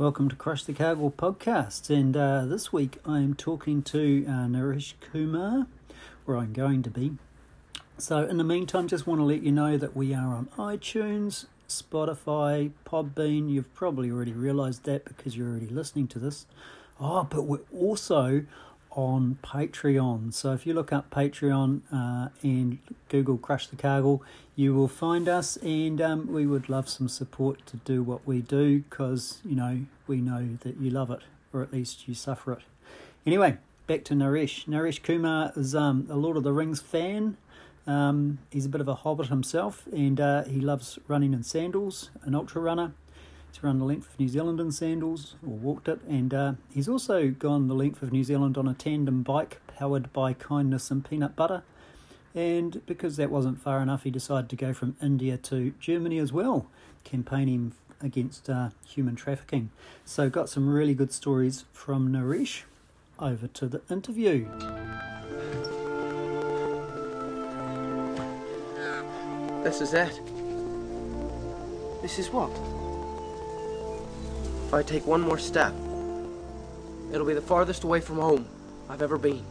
Welcome to Crush the Cargill podcast. And uh, this week I'm talking to uh, Naresh Kumar, where I'm going to be. So, in the meantime, just want to let you know that we are on iTunes, Spotify, Podbean. You've probably already realized that because you're already listening to this. Oh, but we're also on Patreon. So if you look up Patreon uh, and Google Crush the Cargill, you will find us, and um, we would love some support to do what we do because you know we know that you love it, or at least you suffer it. Anyway, back to Naresh. Naresh Kumar is um, a Lord of the Rings fan. Um, he's a bit of a hobbit himself, and uh, he loves running in sandals, an ultra runner. He's run the length of New Zealand in sandals, or walked it, and uh, he's also gone the length of New Zealand on a tandem bike powered by kindness and peanut butter. And because that wasn't far enough, he decided to go from India to Germany as well, campaigning against uh, human trafficking. So, got some really good stories from Naresh. Over to the interview. This is it. This is what? If I take one more step, it'll be the farthest away from home I've ever been.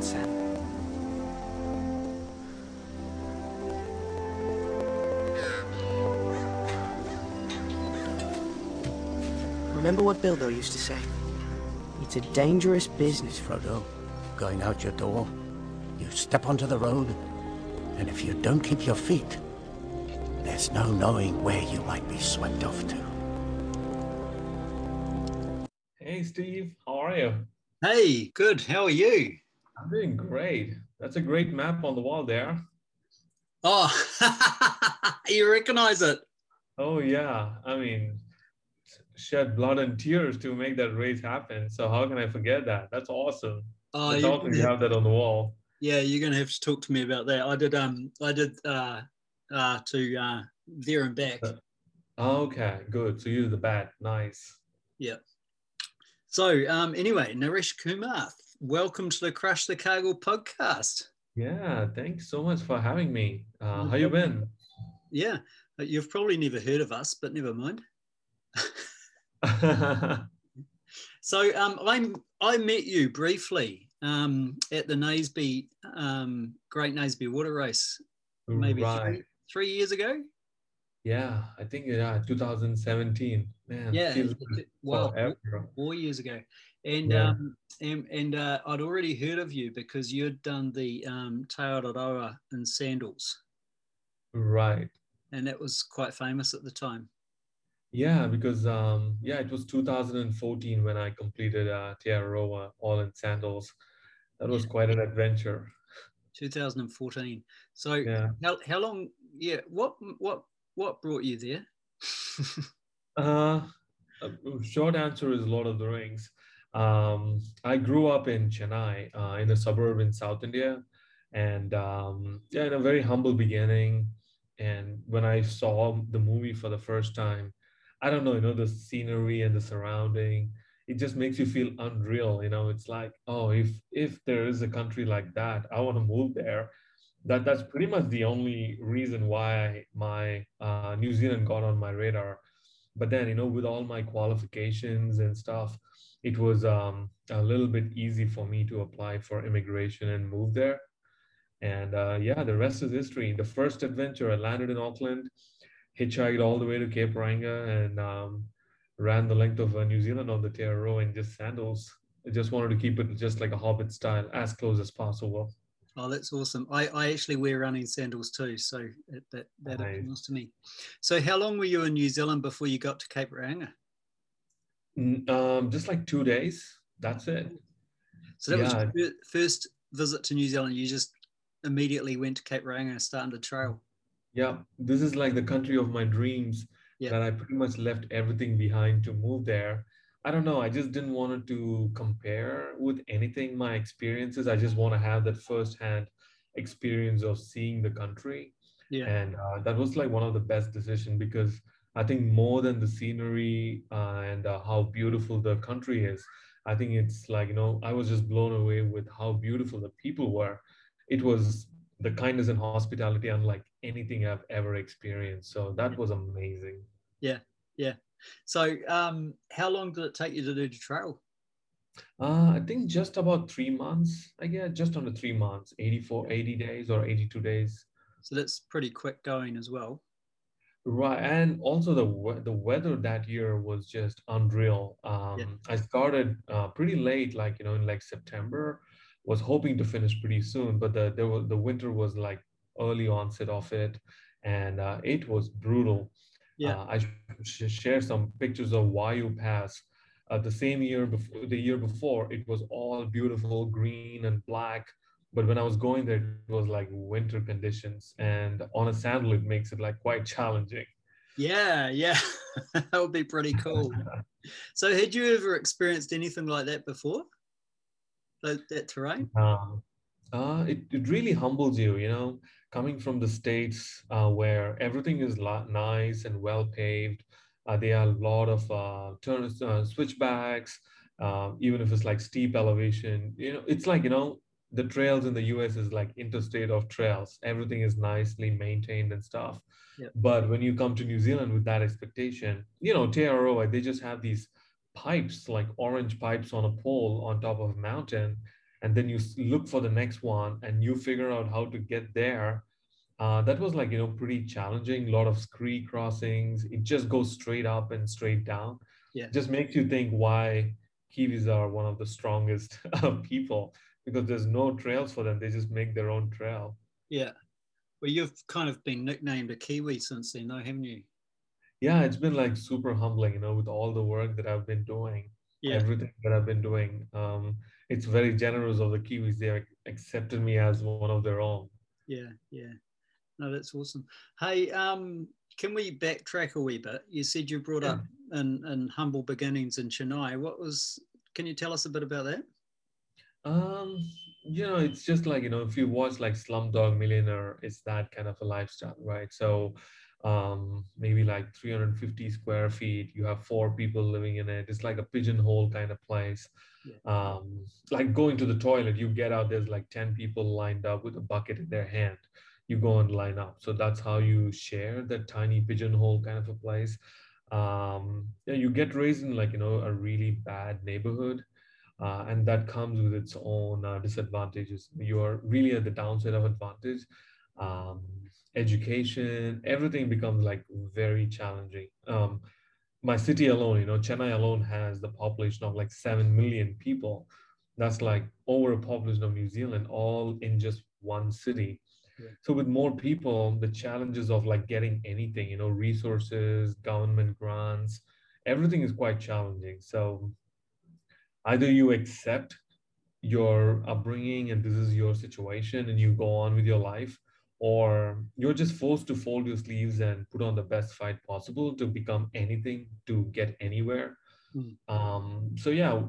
Come. Remember what Bilbo used to say? It's a dangerous business, Frodo. Going out your door, you step onto the road, and if you don't keep your feet, there's no knowing where you might be swept off to. Hey, Steve, how are you? Hey, good. How are you? I'm doing great. That's a great map on the wall there. Oh, you recognize it? Oh, yeah. I mean, shed blood and tears to make that race happen. So, how can I forget that? That's awesome. Oh, It's you- awesome you have that on the wall. Yeah, you're gonna have to talk to me about that. I did um I did uh uh to uh there and back. Okay, good. So, you're the bat. Nice. Yeah. So um anyway, Naresh Kumar, welcome to the Crush the Cargill podcast. Yeah, thanks so much for having me. Uh, how you been? Yeah. uh, You've probably never heard of us, but never mind. So um I I met you briefly um at the Naseby um Great Naseby Water Race maybe right. three, three years ago. Yeah, I think yeah, 2017. Man, Yeah, feels it- well, forever. four years ago, and Yeah. um, and, and uh, I'd already heard of you because you'd done the um, Te Araroa in sandals, Right. and that was quite famous at the time. Yeah, because um, yeah, it was 2014 when I completed uh, Te Araroa all in sandals. That was quite an adventure. 2014. So Yeah. how, how long? Yeah, what what what brought you there? Uh, uh, short answer is Lord of the Rings. Um, I grew up in Chennai, uh, in a suburb in South India, and um, yeah, in a very humble beginning. And when I saw the movie for the first time, I don't know, you know, the scenery and the surrounding, it just makes you feel unreal. You know, it's like, oh, if if there is a country like that, I want to move there. That that's pretty much the only reason why my uh, New Zealand got on my radar but then you know with all my qualifications and stuff it was um, a little bit easy for me to apply for immigration and move there and uh, yeah the rest is history the first adventure i landed in auckland hitchhiked all the way to cape reinga and um, ran the length of uh, new zealand on the Te Araroa in just sandals i just wanted to keep it just like a hobbit style as close as possible Oh, that's awesome. I, I actually wear running sandals too, so it, that that Nice. appeals to me. So how long were you in New Zealand before you got to Cape Reinga? Um, just like two days that's it So that was your first visit to New Zealand. You just immediately went to Cape Reinga and started the trail. Yeah, this is like the country of my dreams Yeah. that I pretty much left everything behind to move there. I don't know, I just didn't want to compare with anything, my experiences. I just want to have that firsthand experience of seeing the country. Yeah. And uh, that was like one of the best decisions because I think more than the scenery uh, and uh, how beautiful the country is, I think it's like, you know, I was just blown away with how beautiful the people were. It was the kindness and hospitality unlike anything I've ever experienced. So that was amazing. Yeah, yeah. So um, how long did it take you to do the trail? Uh, I think just about three months. I guess just under three months, 84, 80 days or 82 days. So that's pretty quick going as well. Right, and also the the weather that year was just unreal. Um, Yeah. I started uh, pretty late, like you know, in like September. Was hoping to finish pretty soon, but the there was the winter was like early onset of it, and uh, it was brutal. Yeah. Uh, I should share some pictures of Waiau Pass. Uh, the same year before, the year before, it was all beautiful green and black. But when I was going there, it was like winter conditions, and on a sandal, it makes it like quite challenging. Yeah, yeah. that would be pretty cool. So had you ever experienced anything like that before? That, that terrain? Um, uh, it, it really humbles you, you know, coming from the States uh, where everything is la- nice and well paved. Uh, there are a lot of uh, turn, uh, switchbacks, uh, even if it's like steep elevation. You know, it's like, you know, the trails in the US is like interstate of trails. Everything is nicely maintained and stuff. But when you come to New Zealand with that expectation, you know, Aotearoa, they just have these pipes, like orange pipes on a pole on top of a mountain and then you look for the next one and you figure out how to get there uh, that was like you know pretty challenging a lot of scree crossings it just goes straight up and straight down Yeah. just makes you think why kiwis are one of the strongest people because there's no trails for them they just make their own trail Yeah. Well, you've kind of been nicknamed a Kiwi since then, though, haven't you? yeah it's been like super humbling you know with all the work that i've been doing Yeah. everything that I've been doing. Um, it's very generous of the Kiwis. They ac- accepted me as one of their own. Yeah, yeah. No, that's awesome. Hey, um, can we backtrack a wee bit? You said you brought Yeah. up in, in humble beginnings in Chennai. What was? Can you tell us a bit about that? Um, you know, it's just like, you know, if you watch like Slumdog Millionaire, it's that kind of a lifestyle, right? So um maybe like 350 square feet you have four people living in it it's like a pigeonhole kind of place. Um like going to the toilet you get out there's like 10 people lined up with a bucket in their hand. You go and line up. So that's how you share that tiny pigeonhole kind of a place. Um yeah you get raised in like you know a really bad neighborhood uh, and that comes with its own uh, disadvantages. You're really at the downside of advantage um, education everything becomes like very challenging. Um, my city alone you know chennai alone has the population of like 7 million people. That's like over a population of new zealand all in just one city. Yeah. so with more people the challenges of like getting anything you know resources government grants everything is quite challenging. So either you accept your upbringing and this is your situation and you go on with your life or you're just forced to fold your sleeves and put on the best fight possible to become anything to get anywhere. Mm. um, so yeah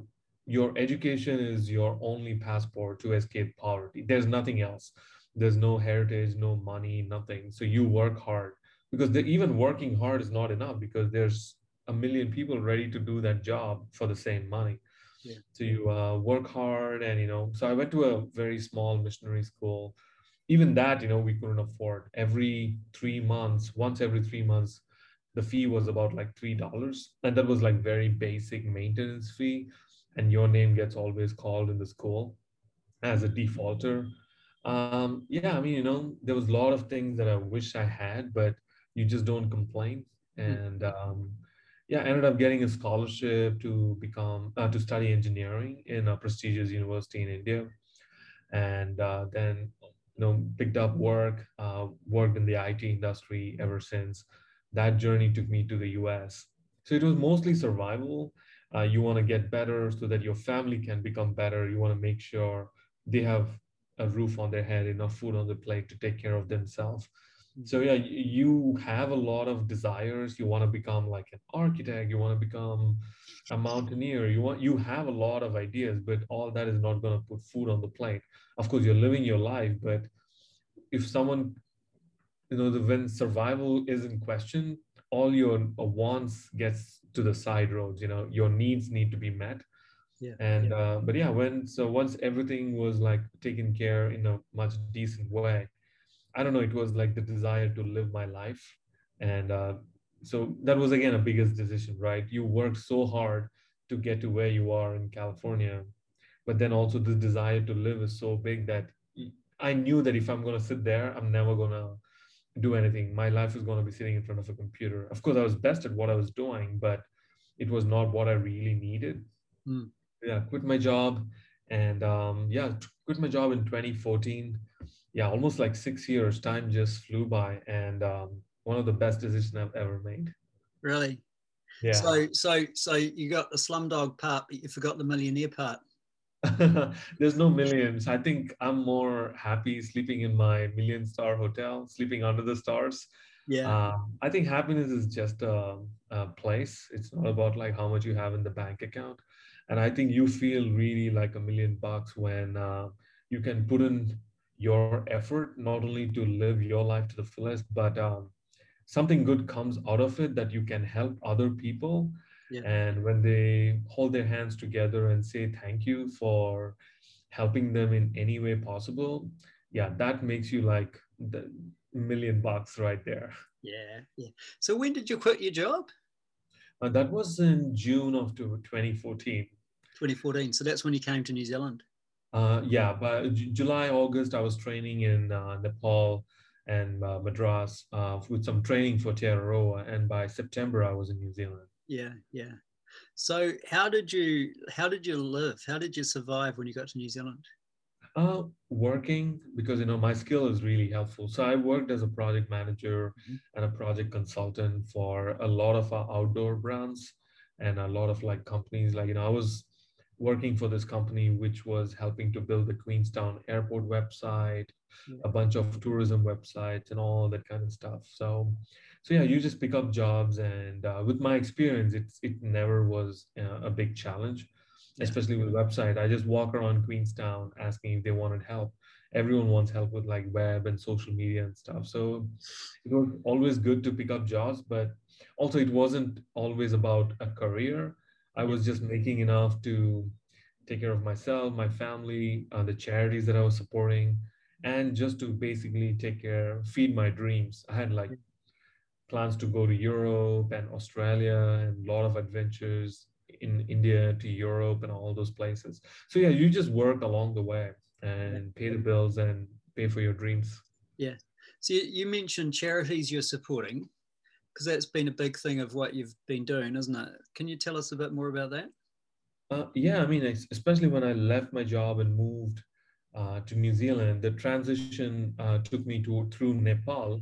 your education is your only passport to escape poverty. There's nothing else. There's no heritage no money nothing. So you work hard because even working hard is not enough because there's a million people ready to do that job for the same money so you uh, work hard and you know so i went to a very small missionary school. Even that you know we couldn't afford. Every three months once every three months the fee was about like three dollars. And that was like very basic maintenance fee. And your name gets always called in the school as a defaulter. Um yeah i mean you know there was a lot of things that i wish i had but you just don't complain. And um yeah I ended up getting a scholarship to become uh, to study engineering in a prestigious university in india. And uh, then you know picked up work uh, worked in the it industry ever since. That journey took me to the us so it was mostly survival. Uh, you want to get better so that your family can become better. You want to make sure they have a roof on their head enough food on the plate to take care of themselves so yeah you have a lot of desires. You want to become like an architect. You want to become a mountaineer. You want you have a lot of ideas but all that is not going to put food on the plate. Of course you're living your life but if someone you know the when survival is in question all your wants gets to the side roads you know? Your needs need to be met. Yeah. and yeah. uh, but yeah when so once everything was like taken care in a much decent way I don't know, it was like the desire to live my life. And uh, so that was again a biggest decision, right? You worked so hard to get to where you are in California, but then also the desire to live is so big that I knew that if I'm going to sit there, I'm never going to do anything. My life is going to be sitting in front of a computer. Of course, I was best at what I was doing, but it was not what I really needed. Mm. Yeah, quit my job and um, yeah, quit my job in 2014. Yeah, almost like six years. Time just flew by, and um, one of the best decisions I've ever made. Really? Yeah. So, so, so you got the slumdog part, but you forgot the millionaire part. There's no millions. I think I'm more happy sleeping in my million star hotel, sleeping under the stars. Yeah. Uh, I think happiness is just a, a, place. It's not about like how much you have in the bank account. And I think you feel really like a million bucks when uh, you can put in your effort, not only to live your life to the fullest, but um, something good comes out of it that you can help other people. Yeah. and when they hold their hands together and say thank you for helping them in any way possible yeah that makes you like the million bucks right there. Yeah yeah. So when did you quit your job? Uh, that was in june of 2014 2014 so that's when you came to new zealand uh, yeah but july august i was training in uh, nepal and uh, Madras uh, with some training for Aotearoa. And by September, I was in New Zealand. Yeah, yeah. So how did you how did you live? How did you survive when you got to New Zealand? Uh, working because you know my skill is really helpful. So I worked as a project manager mm-hmm. and a project consultant for a lot of our outdoor brands and a lot of like companies. Like you know, I was working for this company which was helping to build the Queenstown Airport website a bunch of tourism websites and all that kind of stuff. So so yeah you just pick up jobs and uh, with my experience it's it never was uh, a big challenge especially with website. I just walk around queenstown asking if they wanted help. Everyone wants help with like web and social media and stuff. So it was always good to pick up jobs but also it wasn't always about a career i was just making enough to take care of myself my family uh, the charities that i was supporting and just to basically take care, feed my dreams. I had like plans to go to Europe and Australia and a lot of adventures in India to Europe and all those places. So yeah, you just work along the way and pay the bills and pay for your dreams. Yeah. So you mentioned charities you're supporting because that's been a big thing of what you've been doing, isn't it? Can you tell us a bit more about that? Uh, yeah, I mean, especially when I left my job and moved uh, to New Zealand, the transition uh, took me to through Nepal,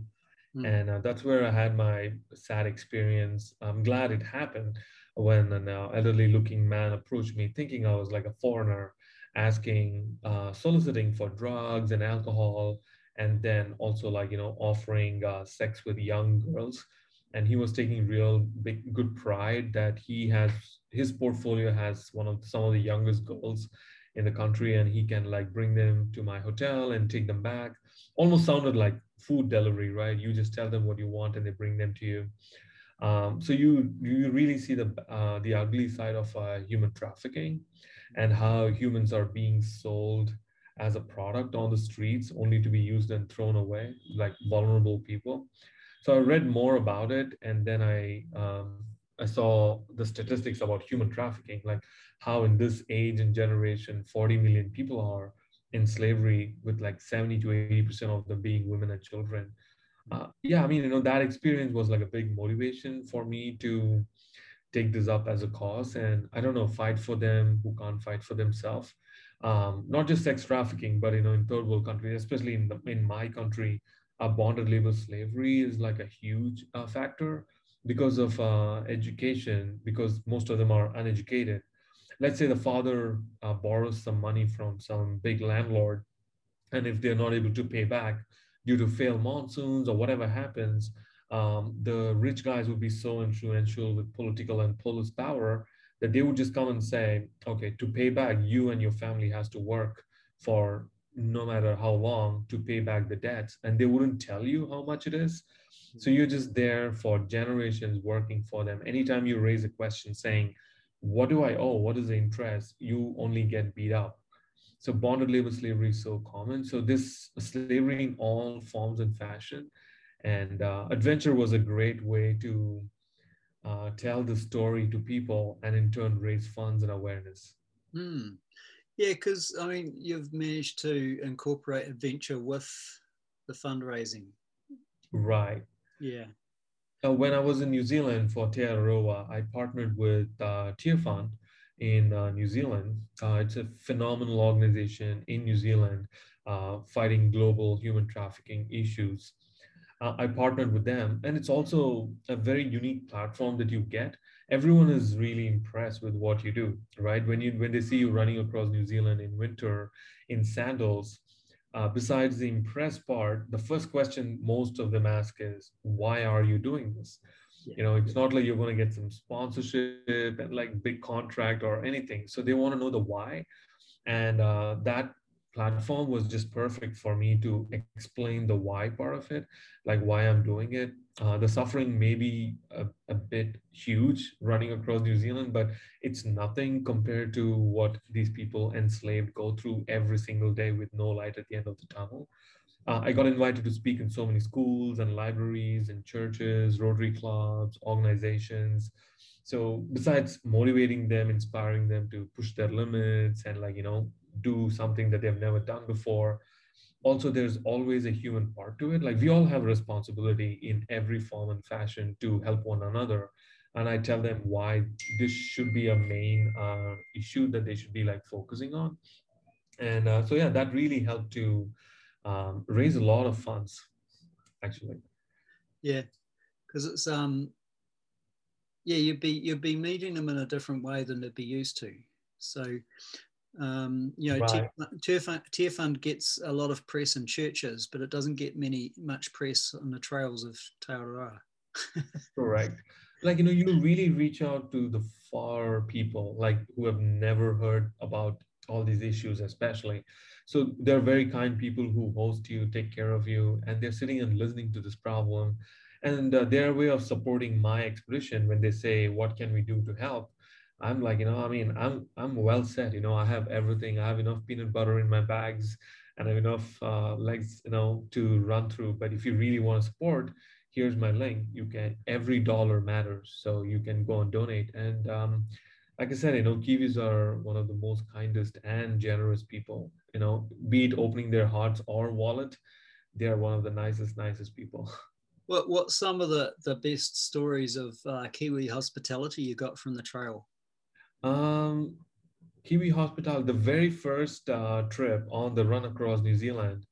mm. and uh, that's where I had my sad experience. I'm glad it happened when an uh, elderly-looking man approached me, thinking I was like a foreigner, asking, uh, soliciting for drugs and alcohol, and then also like you know offering uh, sex with young girls. And he was taking real big good pride that he has his portfolio has one of some of the youngest girls in the country and he can like bring them to my hotel and take them back. Almost sounded like food delivery right? You just tell them what you want and they bring them to you. Um, so you you really see the uh, the ugly side of uh, human trafficking and how humans are being sold as a product on the streets only to be used and thrown away like vulnerable people so i read more about it and then i um, I saw the statistics about human trafficking, like how in this age and generation, 40 million people are in slavery, with like 70 to 80% of them being women and children. Uh, yeah, I mean, you know, that experience was like a big motivation for me to take this up as a cause and I don't know, fight for them who can't fight for themselves. Um, not just sex trafficking, but you know, in third world countries, especially in the, in my country, uh, bonded labor slavery is like a huge uh, factor because of uh, education, because most of them are uneducated. Let's say the father uh, borrows some money from some big landlord, and if they're not able to pay back due to failed monsoons or whatever happens, um, the rich guys would be so influential with political and police power that they would just come and say, okay, to pay back, you and your family has to work for no matter how long to pay back the debts. And they wouldn't tell you how much it is. So you're just there for generations working for them. Anytime you raise a question saying, what do I owe? What is the interest? You only get beat up. so bonded labor slavery is so common. So this slavery in all forms and fashion, and uh, adventure was a great way to uh, tell the story to people and in turn raise funds and awareness. Hmm. Yeah, because I mean, you've managed to incorporate adventure with the fundraising. Right. Yeah. Uh, when I was in New Zealand for Te Araroa, I partnered with uh, Tearfund in uh, New Zealand. Uh, it's a phenomenal organization in New Zealand uh, fighting global human trafficking issues. Uh, I partnered with them, and it's also a very unique platform that you get. Everyone is really impressed with what you do, right? When you when they see you running across New Zealand in winter in sandals, uh, besides the impressed part, the first question most of them ask is, "Why are you doing this?" Yeah. You know, it's not like you're going to get some sponsorship and like big contract or anything. So they want to know the why, and uh, that platform was just perfect for me to explain the why part of it, like why I'm doing it. Uh, the suffering may be a, a, bit huge running across New Zealand, but it's nothing compared to what these people enslaved go through every single day with no light at the end of the tunnel. Uh, I got invited to speak in so many schools and libraries and churches, Rotary clubs, organizations. So besides motivating them, inspiring them to push their limits and like, you know, do something that they've never done before. Also there's always a human part to it. Like we all have responsibility in every form and fashion to help one another. And i tell them why this should be a main uh, issue that they should be like focusing on. And uh, so yeah that really helped to um, raise a lot of funds actually. Yeah because it's um yeah you'd be you'd be meeting them in a different way than they'd be used to. So um, you know, right. Tearfund, gets a lot of press in churches, but it doesn't get many much press on the trails of Te Araroa. Correct. Like you know, you really reach out to the far people, like who have never heard about all these issues, especially. So they're very kind people who host you, take care of you, and they're sitting and listening to this problem. And uh, their way of supporting my expedition when they say, "What can we do to help?" I'm like, you know, I mean, I'm I'm well set. You know, I have everything. I have enough peanut butter in my bags, and I have enough uh, legs, you know, to run through. But if you really want to support, here's my link. You can every dollar matters, so you can go and donate. And um, like I said, you know, Kiwis are one of the most kindest and generous people. You know, be it opening their hearts or wallet, they are one of the nicest, nicest people. What what some of the the best stories of uh, Kiwi hospitality you got from the trail? Um, Kiwi Hospital, the very first uh, trip on the run across New Zealand,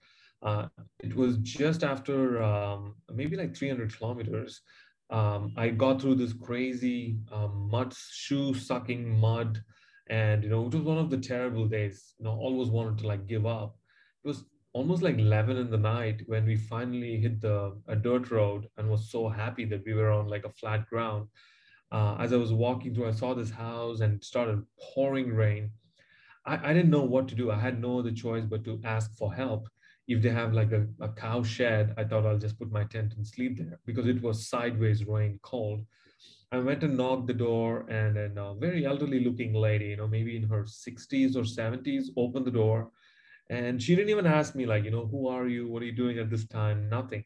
uh, it was just after um, maybe like 300 kilometers. Um, I got through this crazy um, mud, shoe sucking mud, and you know it was one of the terrible days. You know, always wanted to like give up. It was almost like 11 in the night when we finally hit the a dirt road and was so happy that we were on like a flat ground uh, as I was walking through, I saw this house and started pouring rain. I, I didn't know what to do. I had no other choice but to ask for help. If they have like a, a cow shed, I thought I'll just put my tent and sleep there because it was sideways rain, cold. I went and knocked the door, and a very elderly looking lady, you know, maybe in her 60s or 70s, opened the door. And she didn't even ask me, like, you know, who are you? What are you doing at this time? Nothing.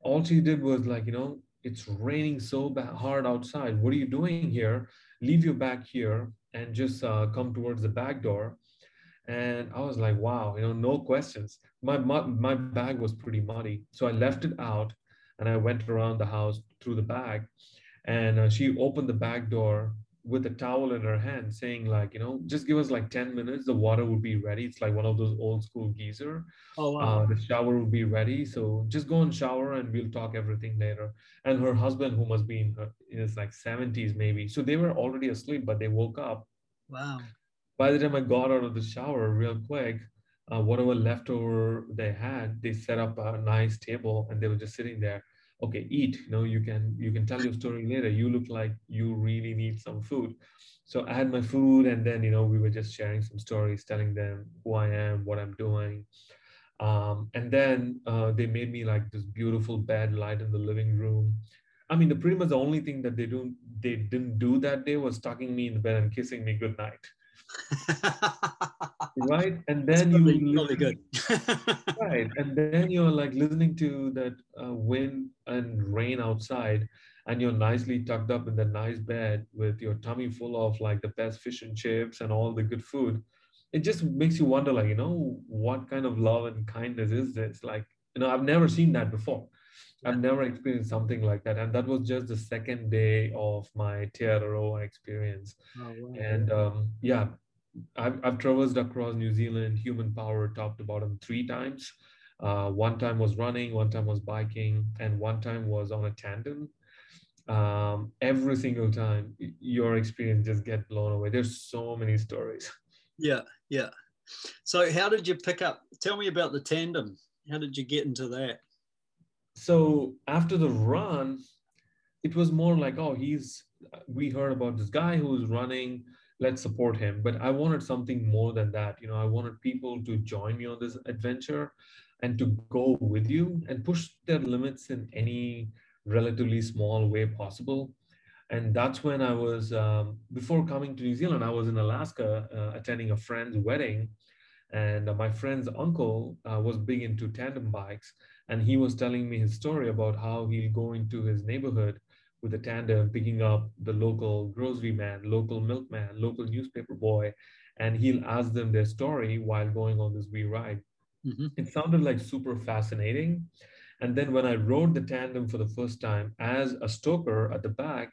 All she did was, like, you know, it's raining so bad, hard outside. What are you doing here? Leave your bag here and just uh, come towards the back door. And I was like, wow, you know, no questions. My, my, my bag was pretty muddy. So I left it out and I went around the house through the bag. And uh, she opened the back door with a towel in her hand saying like you know just give us like 10 minutes the water would be ready. It's like one of those old school geyser oh wow. Uh, the shower would be ready. So just go and shower and we'll talk everything later. And her husband who must be in, her, in his like 70s maybe. So they were already asleep but they woke up. Wow. By the time i got out of the shower real quick uh, whatever leftover they had they set up a nice table and they were just sitting there okay eat you know you can you can tell your story later. You look like you really need some food. So i had my food and then you know we were just sharing some stories telling them who i am what i'm doing. Um, and then uh, they made me like this beautiful bed light in the living room. I mean the pretty much the only thing that they don't they didn't do that day was tucking me in the bed and kissing me good night right? And then you probably good. right, and then you're like listening to that uh, wind and rain outside, and you're nicely tucked up in the nice bed with your tummy full of like the best fish and chips and all the good food. It just makes you wonder, like, you know, what kind of love and kindness is this? Like, you know, I've never seen that before. I've never experienced something like that. And that was just the second day of my Aotearoa experience. Oh, wow. And um, yeah, I've, I've traversed across New Zealand, human power, top to bottom, three times. Uh, one time was running, one time was biking, and one time was on a tandem. Um, every single time, your experience just get blown away. There's so many stories. Yeah, yeah. So, how did you pick up? Tell me about the tandem. How did you get into that? So after the run, it was more like, oh, he's. We heard about this guy who's running. Let's support him. But I wanted something more than that. You know, I wanted people to join me on this adventure, and to go with you and push their limits in any relatively small way possible. And that's when I was um, before coming to New Zealand. I was in Alaska uh, attending a friend's wedding, and uh, my friend's uncle uh, was big into tandem bikes and he was telling me his story about how he'll go into his neighborhood with a tandem picking up the local grocery man local milkman local newspaper boy and he'll ask them their story while going on this wee ride. Hmm it sounded like super fascinating. And then when i rode the tandem for the first time as a stoker at the back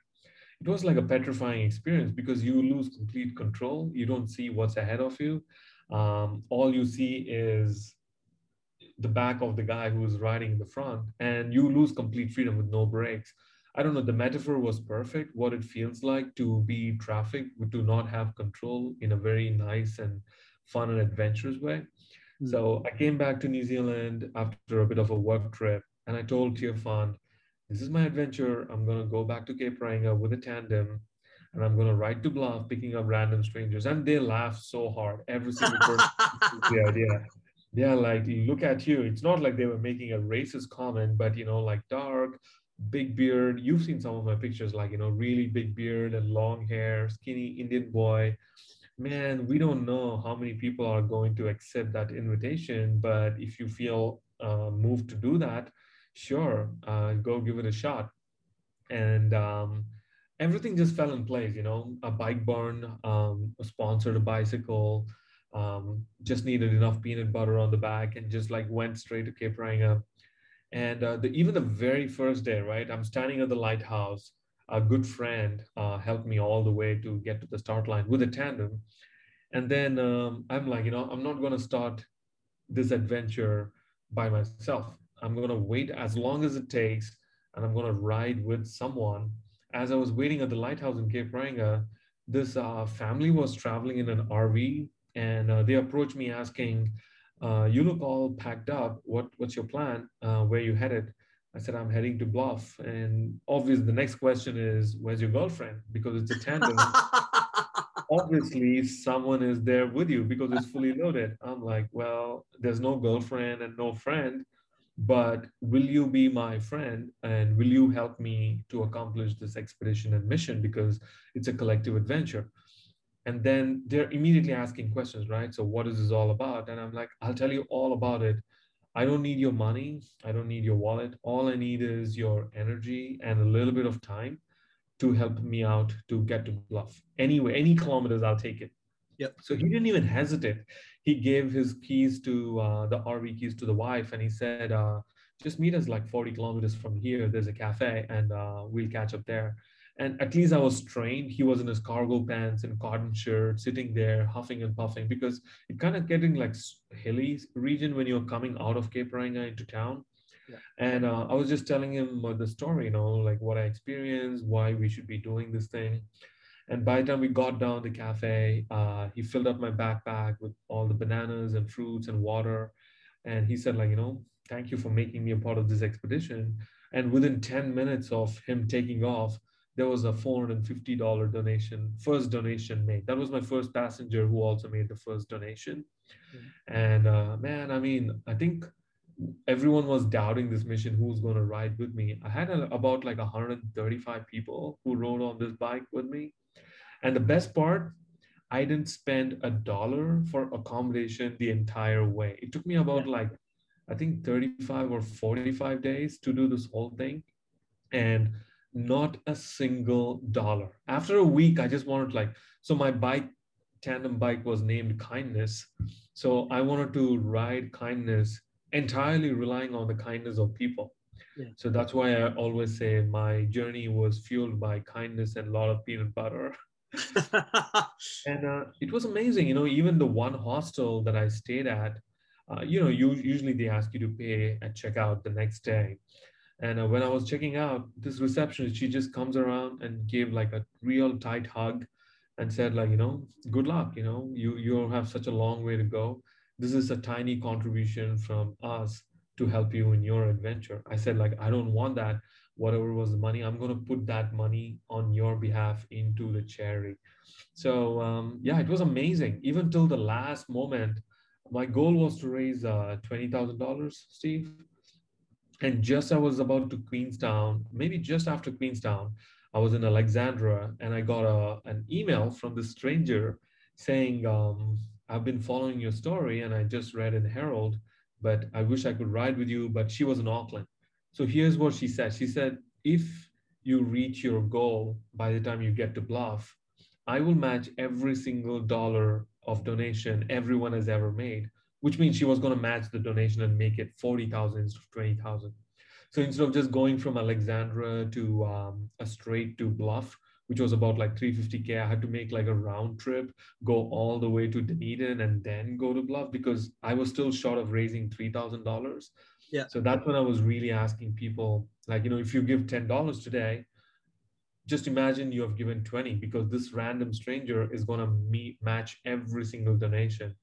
it was like a petrifying experience because you lose complete control. You don't see what's ahead of you. Um, all you see is the back of the guy who is riding in the front and you lose complete freedom with no brakes i don't know the metaphor was perfect what it feels like to be trafficked to not have control in a very nice and fun and adventurous way. Mm. so i came back to new zealand after a bit of a work trip and i told Tearfund, this is my adventure. I'm going to go back to cape reinga with a tandem and i'm going to ride to bluff picking up random strangers. And they laugh so hard every single person the idea. They're like look at you. It's not like they were making a racist comment but you know like dark big beard. You've seen some of my pictures like you know really big beard and long hair skinny indian boy. Man we don't know how many people are going to accept that invitation but if you feel uh, moved to do that sure uh, go give it a shot. And um, everything just fell in place you know a bike barn um, sponsored a bicycle um, just needed enough peanut butter on the back and just like went straight to Cape Reinga. And uh, the, even the very first day, right, I'm standing at the lighthouse. A good friend uh, helped me all the way to get to the start line with a tandem. And then um, I'm like, you know, I'm not going to start this adventure by myself. I'm going to wait as long as it takes and I'm going to ride with someone. As I was waiting at the lighthouse in Cape Reinga, this uh, family was traveling in an RV and uh, they approached me asking, "You look all packed up. What what's your plan? Uh, where you headed?" I said, "I'm heading to Bluff." And obviously, the next question is, "Where's your girlfriend?" Because it's a tandem. obviously, someone is there with you because it's fully loaded. I'm like, "Well, there's no girlfriend and no friend." But will you be my friend and will you help me to accomplish this expedition and mission? Because it's a collective adventure and then they're immediately asking questions right? So what is this all about? And i'm like i'll tell you all about it. I don't need your money. I don't need your wallet. All i need is your energy and a little bit of time to help me out to get to bluff. Anyway any kilometers i'll take it. Yep. so he didn't even hesitate. He gave his keys to uh, the rv keys to the wife and he said uh, just meet us like 40 kilometers from here. There's a cafe and uh, we'll catch up there and at least I was trained. He was in his cargo pants and cotton shirt, sitting there huffing and puffing because it kind of getting like hilly region when you're coming out of Cape Reinga into town. Yeah. And uh, I was just telling him the story, you know, like what I experienced, why we should be doing this thing. And by the time we got down the cafe, uh, he filled up my backpack with all the bananas and fruits and water. And he said, like, you know, thank you for making me a part of this expedition. And within 10 minutes of him taking off, there was a $450 donation, first donation made. That was my first passenger who also made the first donation. And uh, man, I mean, I think everyone was doubting this mission who's going to ride with me. I had a, about like 135 people who rode on this bike with me. And the best part, I didn't spend a dollar for accommodation the entire way. It took me about Yeah. like, I think 35 or 45 days to do this whole thing. And not a single dollar. After a week, I just wanted like, so my bike, tandem bike was named Kindness. So I wanted to ride kindness entirely relying on the kindness of people. Yeah. So that's why I always say my journey was fueled by kindness and a lot of peanut butter. And uh, it was amazing, you know, even the one hostel that I stayed at, uh, you know, you, usually they ask you to pay at checkout the next day. And uh, when I was checking out, this receptionist, she just comes around and gave like a real tight hug and said like, you know, good luck, you know, you, you have such a long way to go. This is a tiny contribution from us to help you in your adventure. I said like, I don't want that. Whatever was the money, I'm going to put that money on your behalf into the charity. So um, yeah, it was amazing. Even till the last moment, my goal was to raise uh, twenty thousand dollars, Steve. And just I was about to Queenstown, maybe just after Queenstown, I was in Alexandra, and I got a an email from this stranger saying, um, "I've been following your story, and I just read in Herald, but I wish I could ride with you." But she was in Auckland, so here's what she said. She said, "If you reach your goal by the time you get to Bluff." I will match every single dollar of donation everyone has ever made, which means she was going to match the donation and make it 40,000 instead of 20,000. So instead of just going from Alexandra to um, a straight to Bluff, which was about like 350K, I had to make like a round trip, go all the way to Dunedin and then go to Bluff because I was still short of raising $3,000. Yeah. So that's when I was really asking people, like, you know, if you give $10 today, just imagine you have given 20 because this random stranger is going to match every single donation.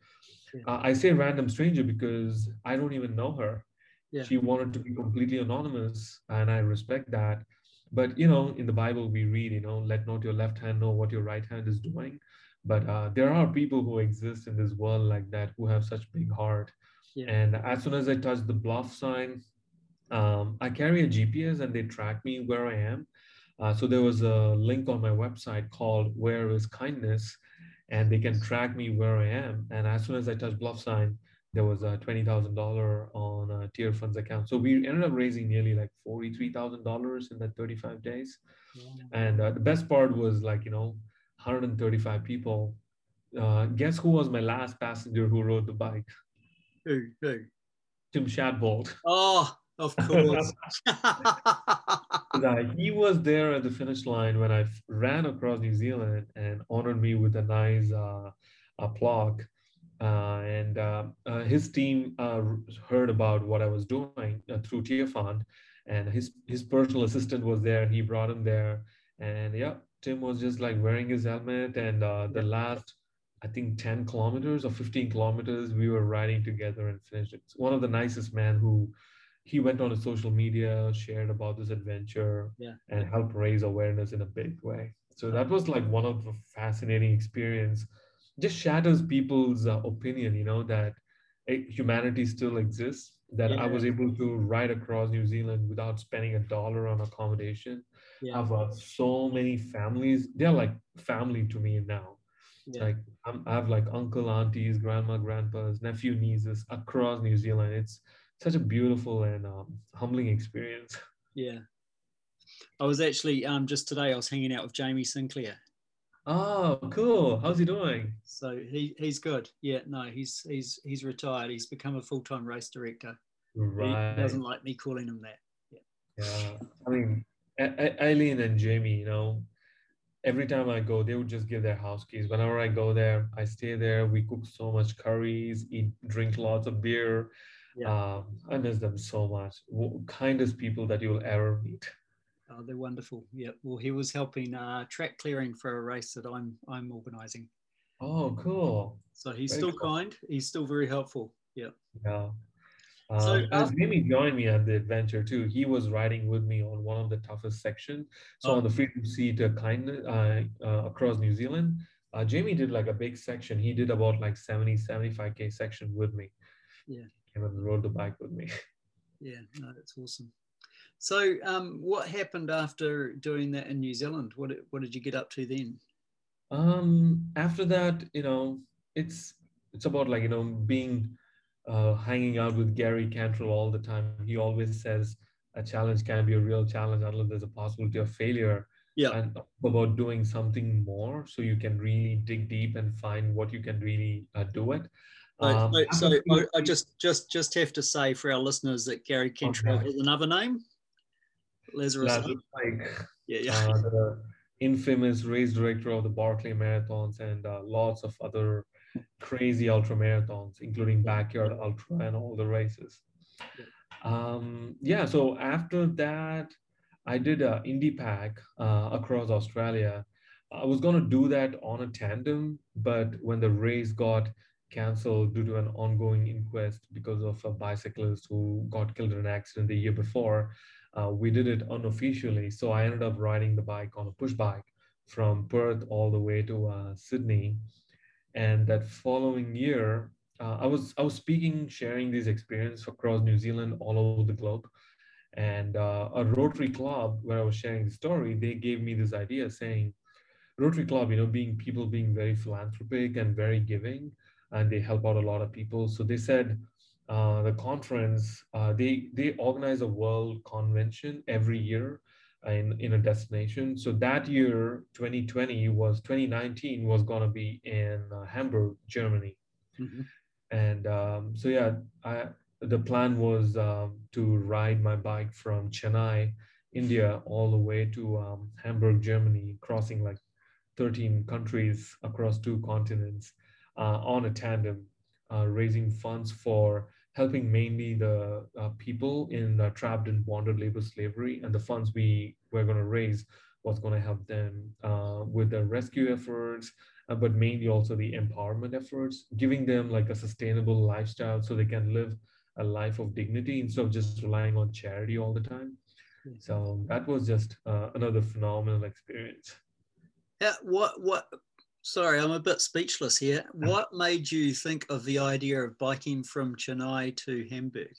Uh, i say random stranger because i don't even know her. Yeah. she wanted to be completely anonymous and i respect that. But you know in the bible we read you know let not your left hand know what your right hand is doing. But uh, there are people who exist in this world like that who have such big heart. Yeah. and as soon as i touch the bluff sign um, i carry a gps and they track me where i am. Uh, so there was a link on my website called Where is Kindness, and they can track me where I am. And as soon as I touched Bluff Sign, there was a twenty thousand dollar on a Tearfund's account. So we ended up raising nearly like forty three thousand dollars in that thirty five days. And uh, the best part was like you know, one hundred and thirty five people. Uh, guess who was my last passenger who rode the bike? Hey, hey. Tim Shadbolt. Oh, of course. He was there at the finish line when I ran across New Zealand and honored me with a nice uh, a plaque. Uh, and uh, uh, his team uh, heard about what I was doing uh, through Tearfund, and his his personal assistant was there. He brought him there, and yeah, Tim was just like wearing his helmet. And uh, the last, I think, ten kilometers or fifteen kilometers, we were riding together and finished it. One of the nicest man who he went on his social media, shared about this adventure, Yeah. and helped raise awareness in a big way. So that was like one of the fascinating experience. Just shatters people's uh, opinion, you know, that eh, humanity still exists. That I was able to ride across New Zealand without spending a dollar on accommodation. yeah. I've got so many families. They're like family to me now. Yeah. Like I'm, I have like uncle, aunties, grandma, grandpas, nephew, nieces across New Zealand. It's such a beautiful and um, humbling experience. Yeah. I was actually um just today I was hanging out with Jamie Sinclair. Oh, cool. How's he doing? So he he's good. Yeah, no, he's he's he's retired. He's become a full-time race director. He Right. doesn't like me calling him that. Yeah. I mean, Eileen and Jamie, you know, every time I go, they would just give their house keys. Whenever I go there, I stay there. We cook so much curries, eat, drink lots of beer. Yeah. Um, I miss them so much. W- kindest people that you will ever meet. Oh, they're wonderful. Yeah. Well, he was helping uh, track clearing for a race that I'm I'm organising. Oh, cool. So he's Very still cool. kind. He's still very helpful. Yeah. Yeah. Um, So, as uh, Jamie joined me on the adventure too, he was riding with me on one of the toughest sections. So Oh. on the freedom seat uh, kindness uh, uh, across New Zealand, uh, Jamie did like a big section. He did about like 70, 75K section with me. Yeah. Came and rode the bike with me. Yeah. No, that's awesome. So, um, what happened after doing that in New Zealand? What what did you get up to then? Um, after that, you know, it's it's about like you know being uh, hanging out with Gary Cantrell all the time. He always says a challenge can be a real challenge unless there's a possibility of failure. Yeah. And about doing something more so you can really dig deep and find what you can really uh, do it. So, Um, so, so I, I just just just have to say for our listeners that Gary Cantrell Okay. has another name. Lazarus. Lazarus Pike, Yeah, yeah. uh, the infamous race director of the Barkley Marathons and uh, lots of other crazy ultra marathons, including backyard ultra and all the races. Um, yeah, so after that, I did an indie pack uh, across Australia. I was going to do that on a tandem, but when the race got canceled due to an ongoing inquest because of a bicyclist who got killed in an accident the year before, uh, we did it unofficially. So I ended up riding the bike on a push bike from Perth all the way to uh, Sydney. And that following year, uh, I was I was speaking, sharing these experiences across New Zealand, all over the globe. And uh, a Rotary Club, where I was sharing the story, they gave me this idea saying, Rotary Club, you know, being people being very philanthropic and very giving, and they help out a lot of people. So they said uh, the conference, uh, they they organize a world convention every year in, in a destination. So that year, 2020 was 2019 was gonna be in uh, Hamburg, Germany. Mhm. And um, so yeah, I, the plan was um, to ride my bike from Chennai, India, all the way to um, Hamburg, Germany, crossing like 13 countries across two continents on a tandem, uh, raising funds for helping mainly the uh, people in uh, trapped in bonded labor slavery. And the funds we were going to raise was going to help them uh, with their rescue efforts, uh, but mainly also the empowerment efforts, giving them like a sustainable lifestyle so they can live a life of dignity instead of just relying on charity all the time. So that was just uh, another phenomenal experience. Yeah, what what sorry, I'm a bit speechless here. Hmm. What made you think of the idea of biking from Chennai to Hamburg?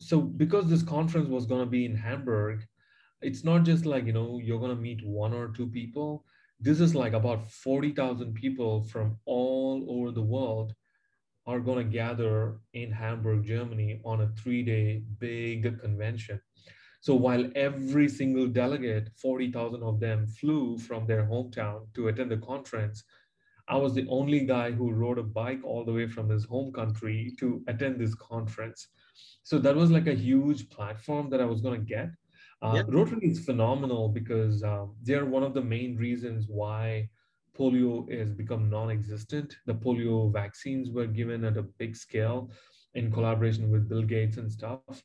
So because this conference was going to be in Hamburg, it's not just like, you know, you're going to meet one or two people. This is like about 40,000 people from all over the world are going to gather in Hamburg, Germany on a three day big convention. So while every single delegate, 40,000 of them flew from their hometown to attend the conference, I was the only guy who rode a bike all the way from his home country to attend this conference. So that was like a huge platform that I was going to get. Uh, Yeah. Rotary is phenomenal because um, they're one of the main reasons why polio has become non-existent. The polio vaccines were given at a big scale in collaboration with Bill Gates and stuff.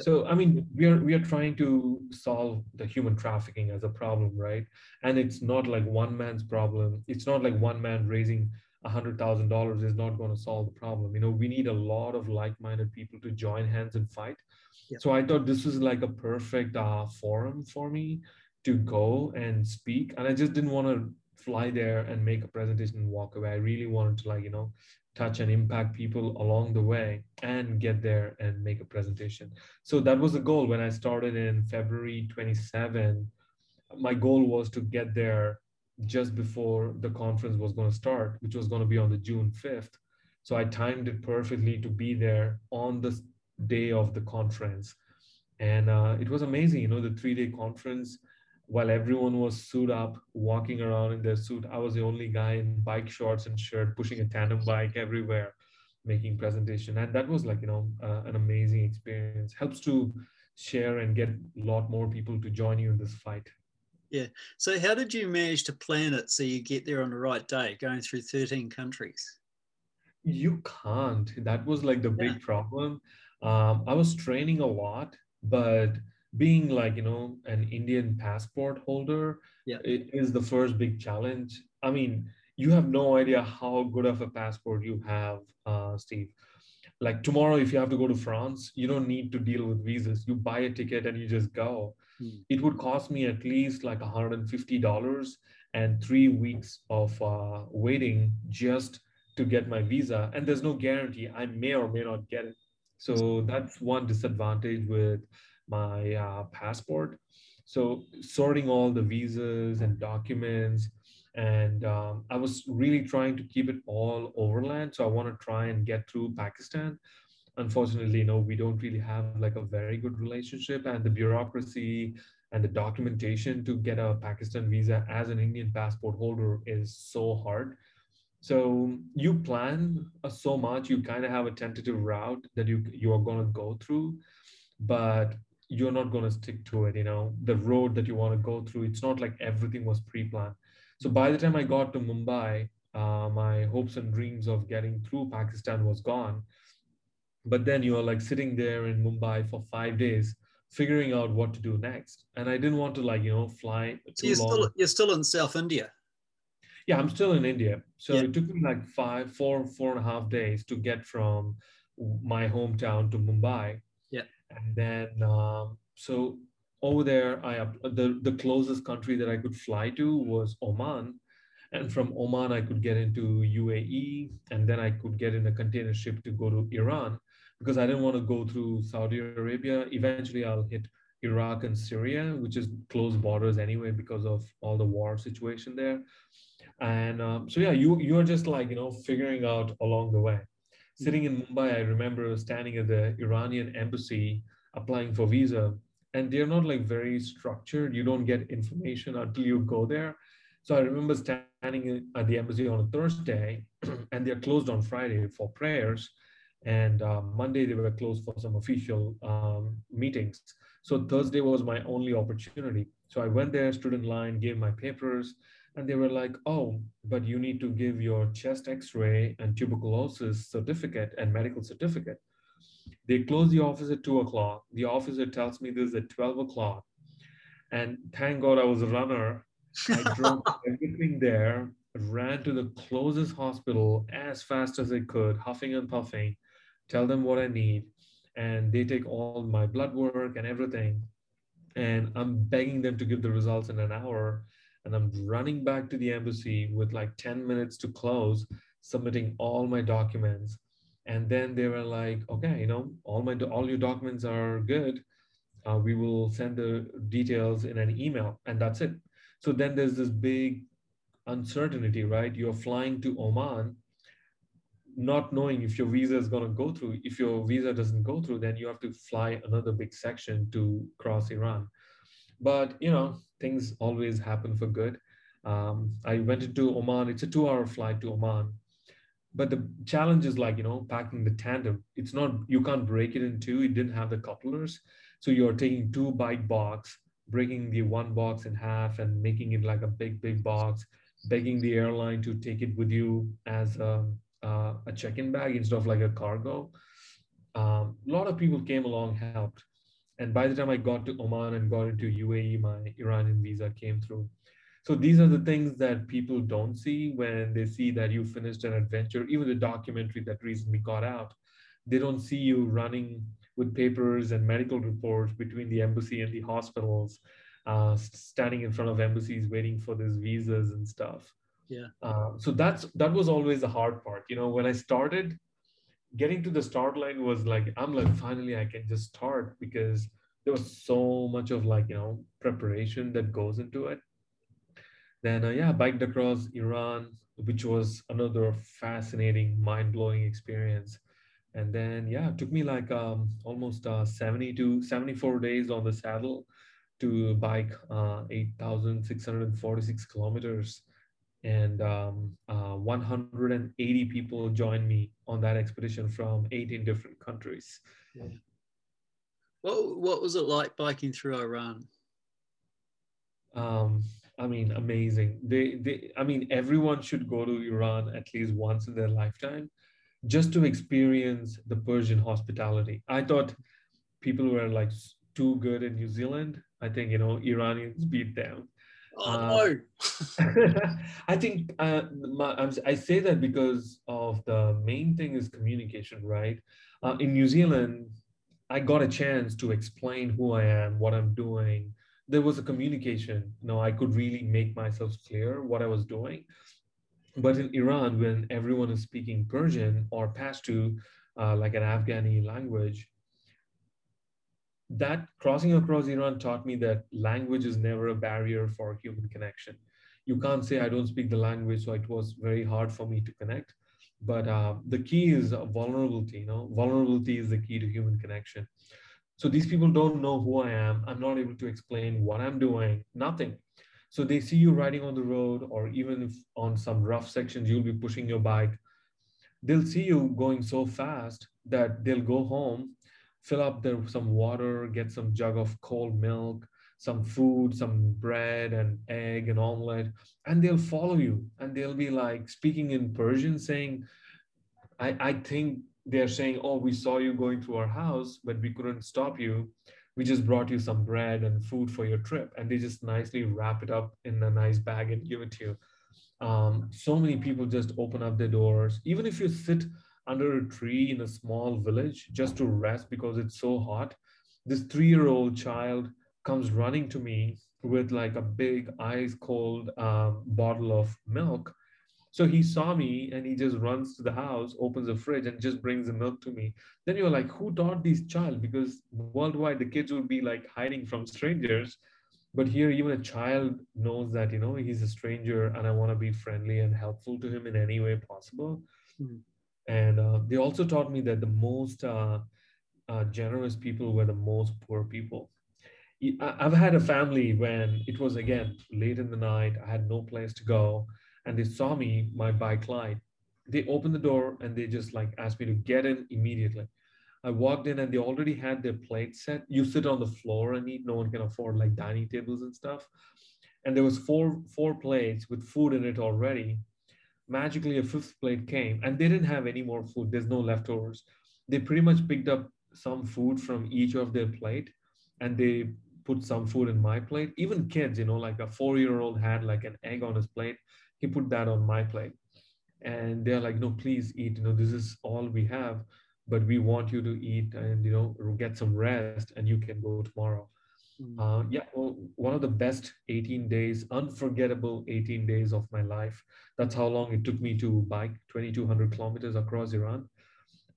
So I mean, we are we are trying to solve the human trafficking as a problem, right? And it's not like one man's problem. It's not like one man raising a hundred thousand dollars is not going to solve the problem. You know, we need a lot of like-minded people to join hands and fight. Yep. So I thought this was like a perfect uh, forum for me to go and speak, and I just didn't want to fly there and make a presentation and walk away. I really wanted to like you know touch and impact people along the way and get there and make a presentation. So that was the goal when I started in February 27. My goal was to get there just before the conference was going to start, which was going to be on the June 5th. So I timed it perfectly to be there on the day of the conference. And uh, it was amazing, you know, the three day conference, while everyone was suit up, walking around in their suit, I was the only guy in bike shorts and shirt, pushing a tandem bike everywhere, making presentation. And that was like, you know, uh, an amazing experience. Helps to share and get a lot more people to join you in this fight. Yeah. So how did you manage to plan it so you get there on the right day, going through 13 countries? You can't. That was like the big problem. Um, I was training a lot, but being like, you know, an Indian passport holder, Yeah. it is the first big challenge. I mean, you have no idea how good of a passport you have, uh, Steve. Like tomorrow, if you have to go to France, you don't need to deal with visas. You buy a ticket and you just go. Hmm. It would cost me at least like $150 and three weeks of uh, waiting just to get my visa and there's no guarantee i may or may not get it so that's one disadvantage with my uh, passport so sorting all the visas and documents and um, I was really trying to keep it all overland. So I want to try and get through Pakistan. Unfortunately, you know, we don't really have like a very good relationship, and the bureaucracy and the documentation to get a Pakistan visa as an Indian passport holder is so hard. So you plan uh, so much, you kind of have a tentative route that you you are going to go through, but you're not going to stick to it. You know, the road that you want to go through, it's not like everything was pre-planned so by the time I got to Mumbai, uh, my hopes and dreams of getting through Pakistan was gone. But then you're like sitting there in Mumbai for five days, figuring out what to do next. And I didn't want to like, you know, fly. So you're long. still you're still in South India. Yeah, I'm still in India. So yeah. it took me like five, four, four and a half days to get from my hometown to Mumbai. And then um, so over there, I the the closest country that I could fly to was Oman, and from Oman I could get into UAE, and then I could get in a container ship to go to Iran, because I didn't want to go through Saudi Arabia. Eventually, I'll hit Iraq and Syria, which is close borders anyway because of all the war situation there. And um, so yeah, you you're just like you know figuring out along the way. Sitting in Mumbai, I remember standing at the Iranian embassy applying for visa and they're not like very structured. You don't get information until you go there. So I remember standing at the embassy on a Thursday, and they're closed on Friday for prayers, and uh, Monday they were closed for some official um, meetings. So Thursday was my only opportunity. So I went there, stood in line, gave my papers, and they were like, "Oh, but you need to give your chest X-ray and tuberculosis certificate and medical certificate." They close the office at two o'clock. The officer tells me this at 12 o'clock. And thank God I was a runner. I dropped everything there, ran to the closest hospital as fast as I could, huffing and puffing, tell them what I need. And they take all my blood work and everything. And I'm begging them to give the results in an hour. And I'm running back to the embassy with like 10 minutes to close, submitting all my documents. And then they were like okay you know all my all your documents are good. Uh, we will send the details in an email and that's it. So then there's this big uncertainty right? You're flying to oman not knowing if your visa is going to go through. If your visa doesn't go through then you have to fly another big section to cross iran but you know things always happen for good. Um, i went into oman. It's a two hour flight to oman. But the challenge is like you know packing the tandem. It's not you can't break it in two. It didn't have the couplers. So you're taking two bike box breaking the one box in half and making it like a big big box begging the airline to take it with you as a, uh, a check-in bag instead of like a cargo. Um, a lot of people came along helped and by the time i got to oman and got into uae my iranian visa came through. So these are the things that people don't see when they see that you finished an adventure. Even the documentary that recently got out they don't see you running with papers and medical reports between the embassy and the hospitals uh, standing in front of embassies waiting for these visas and stuff. Yeah. Uh, so that's that was always the hard part. You know when i started getting to the start line was like i'm like finally i can just start because there was so much of like you know preparation that goes into it then, uh, yeah, biked across Iran, which was another fascinating, mind blowing experience. And then, yeah, it took me like um, almost uh, 70 to 74 days on the saddle to bike uh, 8,646 kilometers. And um, uh, 180 people joined me on that expedition from 18 different countries. Yeah. What, what was it like biking through Iran? Um, I mean, amazing. They, they, I mean, everyone should go to Iran at least once in their lifetime, just to experience the Persian hospitality. I thought people were like too good in New Zealand. I think you know Iranians beat them. Oh uh, no! I think uh, my, I say that because of the main thing is communication, right? Uh, in New Zealand, I got a chance to explain who I am, what I'm doing, there was a communication you know i could really make myself clear what i was doing but in iran when everyone is speaking persian or pashto uh, like an afghani language that crossing across iran taught me that language is never a barrier for human connection you can't say I don't speak the language, so it was very hard for me to connect. But uh, the key is vulnerability. You know, vulnerability is the key to human connection. So these people don't know who I am. I'm not able to explain what I'm doing. Nothing. So they see you riding on the road, or even if on some rough sections, you'll be pushing your bike. They'll see you going so fast that they'll go home, fill up their some water, get some jug of cold milk, some food, some bread and egg and omelette, and they'll follow you and they'll be like speaking in Persian, saying, I, I think they're saying, Oh, we saw you going to our house, but we couldn't stop you. We just brought you some bread and food for your trip. And they just nicely wrap it up in a nice bag and give it to you. Um, so many people just open up their doors. Even if you sit under a tree in a small village just to rest because it's so hot, this three year old child comes running to me with like a big ice cold um, bottle of milk. So he saw me and he just runs to the house, opens the fridge, and just brings the milk to me. Then you're like, who taught this child? Because worldwide, the kids would be like hiding from strangers. But here, even a child knows that, you know, he's a stranger and I want to be friendly and helpful to him in any way possible. Mm. And uh, they also taught me that the most uh, uh, generous people were the most poor people. I've had a family when it was again late in the night. I had no place to go, and they saw me, my bike light. They opened the door and they just like asked me to get in immediately. I walked in and they already had their plate set. You sit on the floor and eat. No one can afford like dining tables and stuff. And there was four four plates with food in it already. Magically, a fifth plate came, and they didn't have any more food. There's no leftovers. They pretty much picked up some food from each of their plate, and they put some food in my plate. Even kids, you know, like a four year old had like an egg on his plate. He put that on my plate. And they're like, no, please eat. You know, this is all we have, but we want you to eat and, you know, get some rest and you can go tomorrow. Uh, yeah, well, one of the best 18 days, unforgettable 18 days of my life. That's how long it took me to bike 2,200 kilometers across Iran.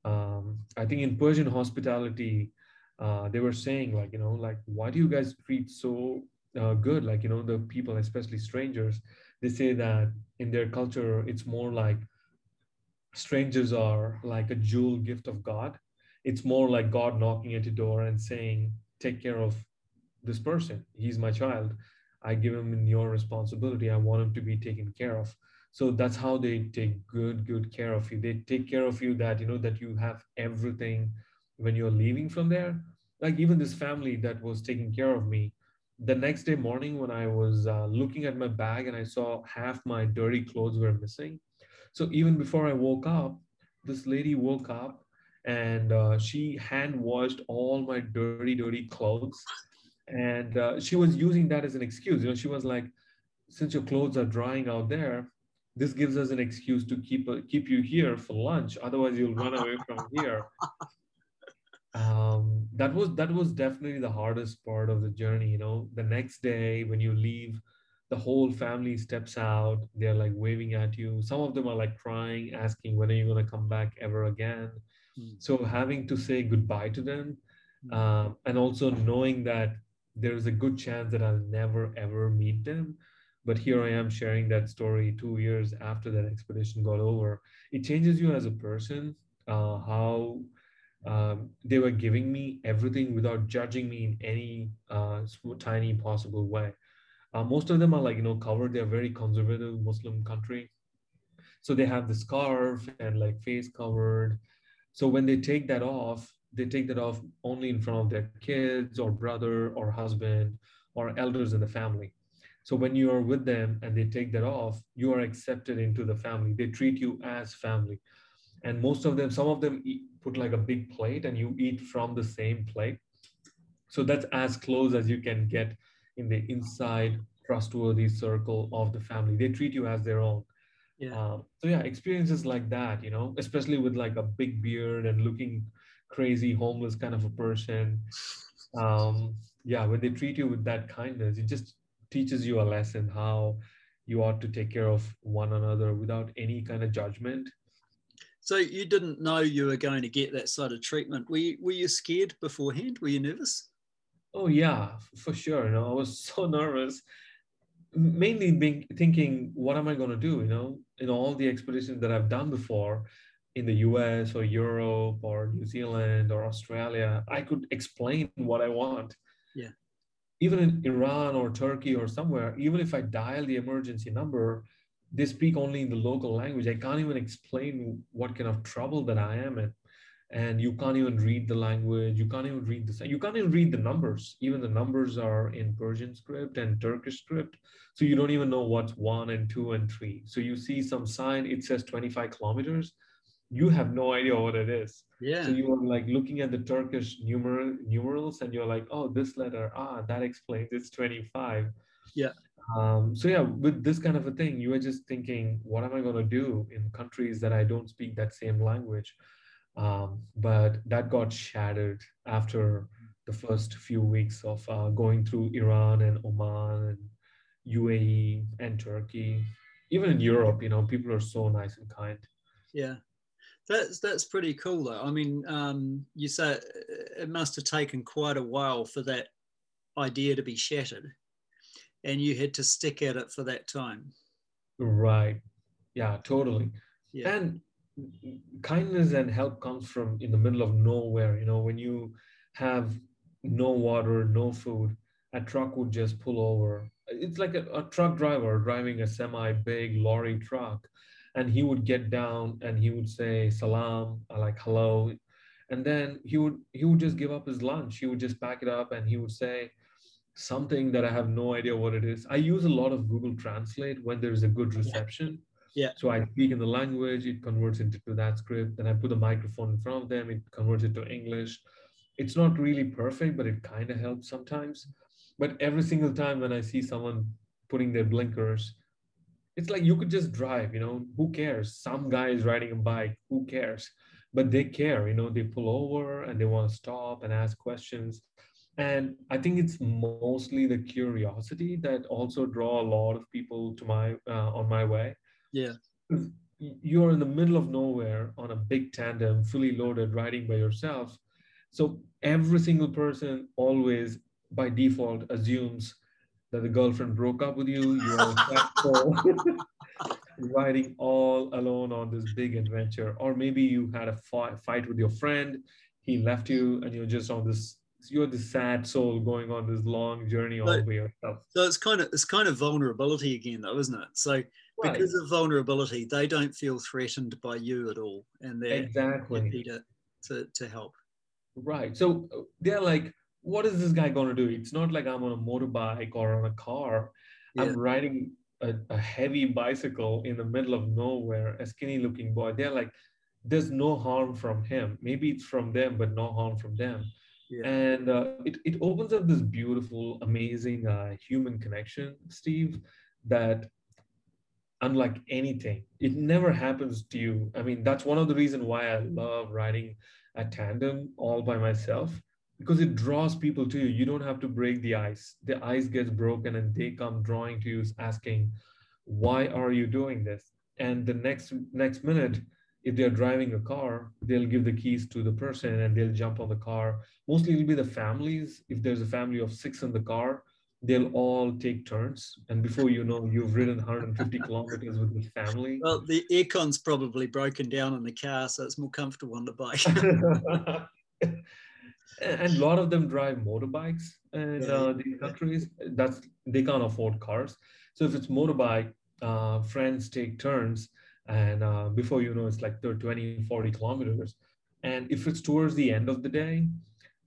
Um, I think in Persian hospitality, uh, they were saying like you know like why do you guys treat so uh, good like you know the people especially strangers they say that in their culture it's more like strangers are like a jewel gift of god it's more like god knocking at your door and saying take care of this person. He's my child. I give him in your responsibility. I want him to be taken care of. So that's how they take good good care of you. They take care of you that you know that you have everything when you're leaving from there. Like even this family that was taking care of me the next day morning when i was uh, looking at my bag and i saw half my dirty clothes were missing. So even before i woke up this lady woke up and uh, she hand washed all my dirty dirty clothes and uh, she was using that as an excuse. You know she was like since your clothes are drying out there this gives us an excuse to keep uh, keep you here for lunch. Otherwise you'll run away from here. Um, that was that was definitely the hardest part of the journey you know. The next day when you leave the whole family steps out. They're like waving at you. Some of them are like crying asking when are you going to come back ever again? Mm. so having to say goodbye to them mm. and also knowing that there's a good chance that i'll never ever meet them but here i am sharing that story two years after that expedition got over it changes you as a person uh, how um, they were giving me everything without judging me in any uh, tiny possible way. Uh, most of them are like, you know, covered. They're very conservative Muslim country. So they have the scarf and like face covered. So when they take that off, they take that off only in front of their kids or brother or husband or elders in the family. So when you are with them and they take that off, you are accepted into the family. They treat you as family. And most of them some of them eat, put like a big plate and you eat from the same plate. So that's as close as you can get in the inside trustworthy circle of the family. They treat you as their own. Yeah. Um, so yeah experiences like that you know especially with like a big beard and looking crazy homeless kind of a person um yeah when they treat you with that kindness it just teaches you a lesson how you ought to take care of one another without any kind of judgment so you didn't know you were going to get that sort of treatment. Were you, were you scared beforehand? Were you nervous? Oh yeah, for sure. No, I was so nervous. mainly being thinking, what am I going to do? You know, in all the expeditions that I've done before, in the US or Europe or New Zealand or Australia, I could explain what I want. Yeah. Even in Iran or Turkey or somewhere, even if I dial the emergency number, they speak only in the local language. I can't even explain what kind of trouble that I am in. And you can't even read the language. You can't even read the you can't even read the numbers. Even the numbers are in Persian script and Turkish script. So you don't even know what's one and two and three. So you see some sign, it says 25 kilometers you have no idea what it is. Yeah. So you are like looking at the Turkish numeral numerals and you're like, oh, this letter, ah, that explains it's 25. Yeah. Um, so yeah, with this kind of a thing, you are just thinking, what am I going to do in countries that I don't speak that same language? Um, but that got shattered after the first few weeks of uh, going through Iran and Oman and UAE and Turkey. Even in Europe, you know, people are so nice and kind. Yeah. That's that's pretty cool though. I mean, um, you say it must have taken quite a while for that idea to be shattered, and you had to stick at it for that time. Right. Yeah. Totally. Yeah. And kindness and help comes from in the middle of nowhere. You know, when you have no water, no food, a truck would just pull over. It's like a, a truck driver driving a semi big lorry truck and he would get down and he would say salam like hello. And then he would he would just give up his lunch. He would just pack it up and he would say something that i have no idea what it is. I use a lot of google translate when there's a good reception. Yeah. So i speak in the language it converts into that script. Then i put the microphone in front of them it converts it to english. It's not really perfect but it kind of helps sometimes. But every single time when i see someone putting their blinkers it's like you could just drive you know who cares? Some guy is riding a bike who cares? But they care you know they pull over and they want to stop and ask questions. And i think it's mostly the curiosity that also draw a lot of people to my uh, on my way. Yeah. You're in the middle of nowhere on a big tandem fully loaded riding by yourself. So every single person always by default assumes that the girlfriend broke up with you, you are riding all alone on this big adventure, or maybe you had a fight with your friend, he left you, and you're just on this. You're the sad soul going on this long journey all by yourself. So it's kind of it's kind of vulnerability again, though, isn't it? So right. because of vulnerability, they don't feel threatened by you at all, and they're exactly happy to, to, to help. Right. So they're like, what is this guy going to do? It's not like I'm on a motorbike or on a car. Yeah. I'm riding a, a, heavy bicycle in the middle of nowhere, a skinny looking boy. They're like, there's no harm from him. Maybe it's from them, but no harm from them. Yeah. And uh, it, it opens up this beautiful, amazing uh, human connection, Steve, that unlike anything, it never happens to you. I mean, that's one of the reasons why I love riding a tandem all by myself because it draws people to you. You don't have to break the ice. The ice gets broken and they come drawing to you asking, why are you doing this? And the next next minute, if they're driving a car, they'll give the keys to the person and they'll jump on the car. Mostly it'll be the families. If there's a family of six in the car, they'll all take turns. And before you know, you've ridden 150 kilometers with the family. Well, the aircon's probably broken down in the car, so it's more comfortable on the bike. and a lot of them drive motorbikes in uh, these countries. That's they can't afford cars. So if it's motorbike, uh, friends take turns, and uh, before you know, it's like 20, 40 kilometers. And if it's towards the end of the day,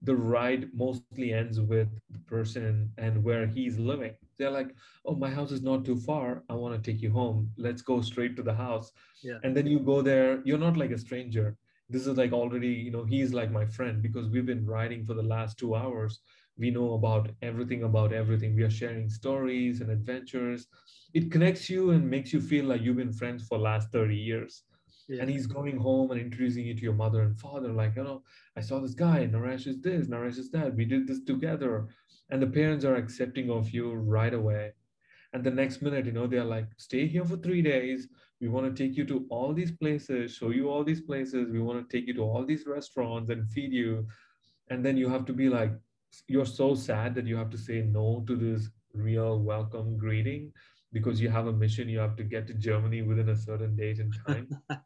the ride mostly ends with the person and where he's living. They're like, "Oh, my house is not too far. I want to take you home. Let's go straight to the house." Yeah. And then you go there. You're not like a stranger this is like already you know he's like my friend because we've been riding for the last two hours. We know about everything about everything. We are sharing stories and adventures. It connects you and makes you feel like you've been friends for last 30 years. Yeah. and he's going home and introducing you to your mother and father like you know i saw this guy. Naresh is this naresh is that. We did this together. And the parents are accepting of you right away. And the next minute you know they're like stay here for three days we want to take you to all these places show you all these places. We want to take you to all these restaurants and feed you. And then you have to be like you're so sad that you have to say no to this real welcome greeting because you have a mission. You have to get to germany within a certain date and time.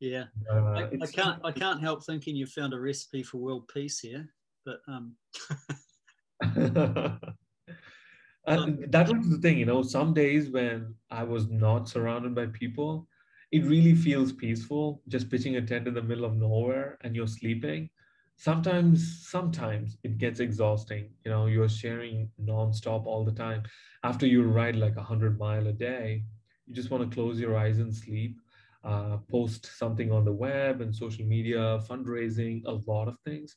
Yeah. Uh, I, I can't i can't help thinking you found a recipe for world peace here but um and that was the thing, you know, some days when I was not surrounded by people, it really feels peaceful just pitching a tent in the middle of nowhere and you're sleeping. Sometimes, sometimes it gets exhausting. You know, you're sharing nonstop all the time. After you ride like a hundred mile a day, you just want to close your eyes and sleep. Uh, post something on the web and social media, fundraising, a lot of things.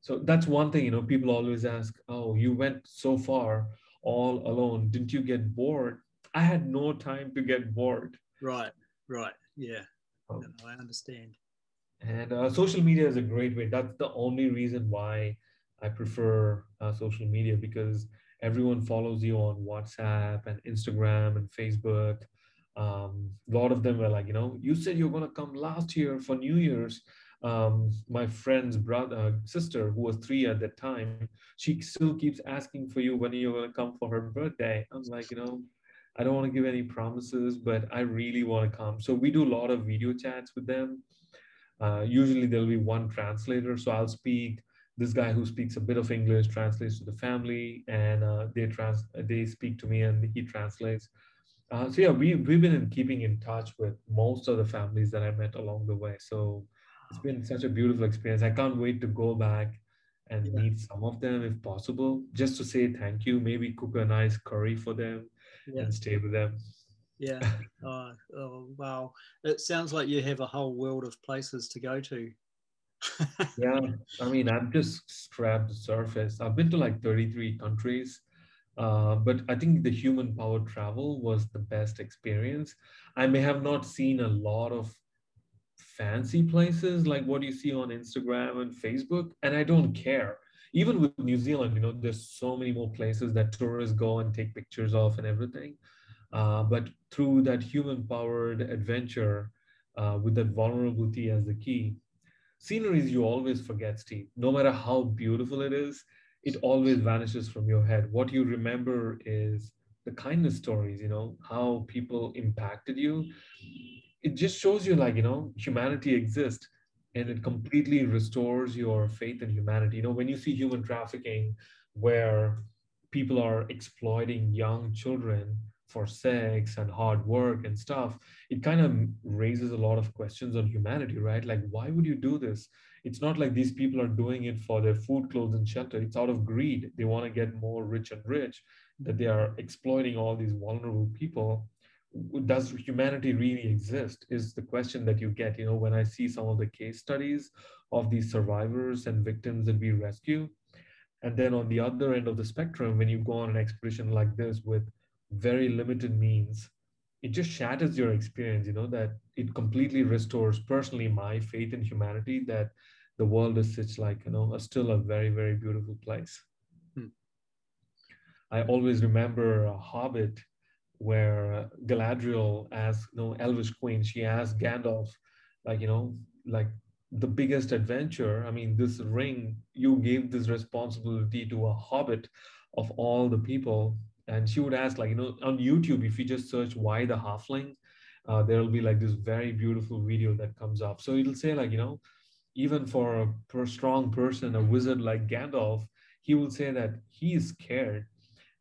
So that's one thing, you know, people always ask, oh, you went so far all alone. Didn't you get bored? I had no time to get bored. right right yeah Oh. No, i understand And uh, social media is a great way. That's the only reason why I prefer uh, social media because everyone follows you on WhatsApp and Instagram and Facebook. Um, a lot of them are like, you know, you said you're going to come last year for New Year's. Um, my friend's brother, sister, who was three at that time, she still keeps asking for you when you're going to come for her birthday. I'm like, you know, I don't want to give any promises, but I really want to come. So we do a lot of video chats with them. Uh, usually there'll be one translator. So I'll speak. This guy who speaks a bit of English translates to the family, and uh, they trans they speak to me, and he translates. Uh, so yeah, we we've been in keeping in touch with most of the families that I met along the way. So it's been such a beautiful experience. I can't wait to go back and Yeah. meet some of them if possible, just to say thank you. Maybe cook a nice curry for them yeah and stay with them. yeah oh, oh wow it sounds like you have a whole world of places to go to Yeah, I mean, I've just scratched the surface. I've been to like 33 countries, uh, but I think the human powered travel was the best experience. I may have not seen a lot of fancy places like what you see on Instagram and Facebook, and I don't care. Even with New Zealand, you know, there's so many more places that tourists go and take pictures of and everything. Uh, but through that human powered adventure, uh, with that vulnerability as the key, sceneries you always forget, Steve. No matter how beautiful it is, it always vanishes from your head. What you remember is the kindness stories, you know, how people impacted you. It just shows you, like, you know, humanity exists and it completely restores your faith in humanity. You know, when you see human trafficking where people are exploiting young children for sex and hard work and stuff, it kind of raises a lot of questions on humanity, right? Like, why would you do this? It's not like these people are doing it for their food, clothes, and shelter. It's out of greed. They want to get more rich and rich, that they are exploiting all these vulnerable people. Does humanity really exist? Is the question that you get, you know, when I see some of the case studies of these survivors and victims that we rescue. And then on the other end of the spectrum, when you go on an expedition like this with very limited means, it just shatters your experience, you know, that it completely restores personally my faith in humanity that the world is such like, you know, a, still a very, very beautiful place. Hmm. I always remember a Hobbit where Galadriel asked, you know, Elvish Queen, she asked Gandalf, like, you know, like the biggest adventure. I mean, this ring, you gave this responsibility to a hobbit of all the people. And she would ask, like, you know, on YouTube, if you just search why the halfling, uh, there will be like this very beautiful video that comes up. So it'll say, like, you know, even for a strong person, a wizard like Gandalf, he will say that he is scared.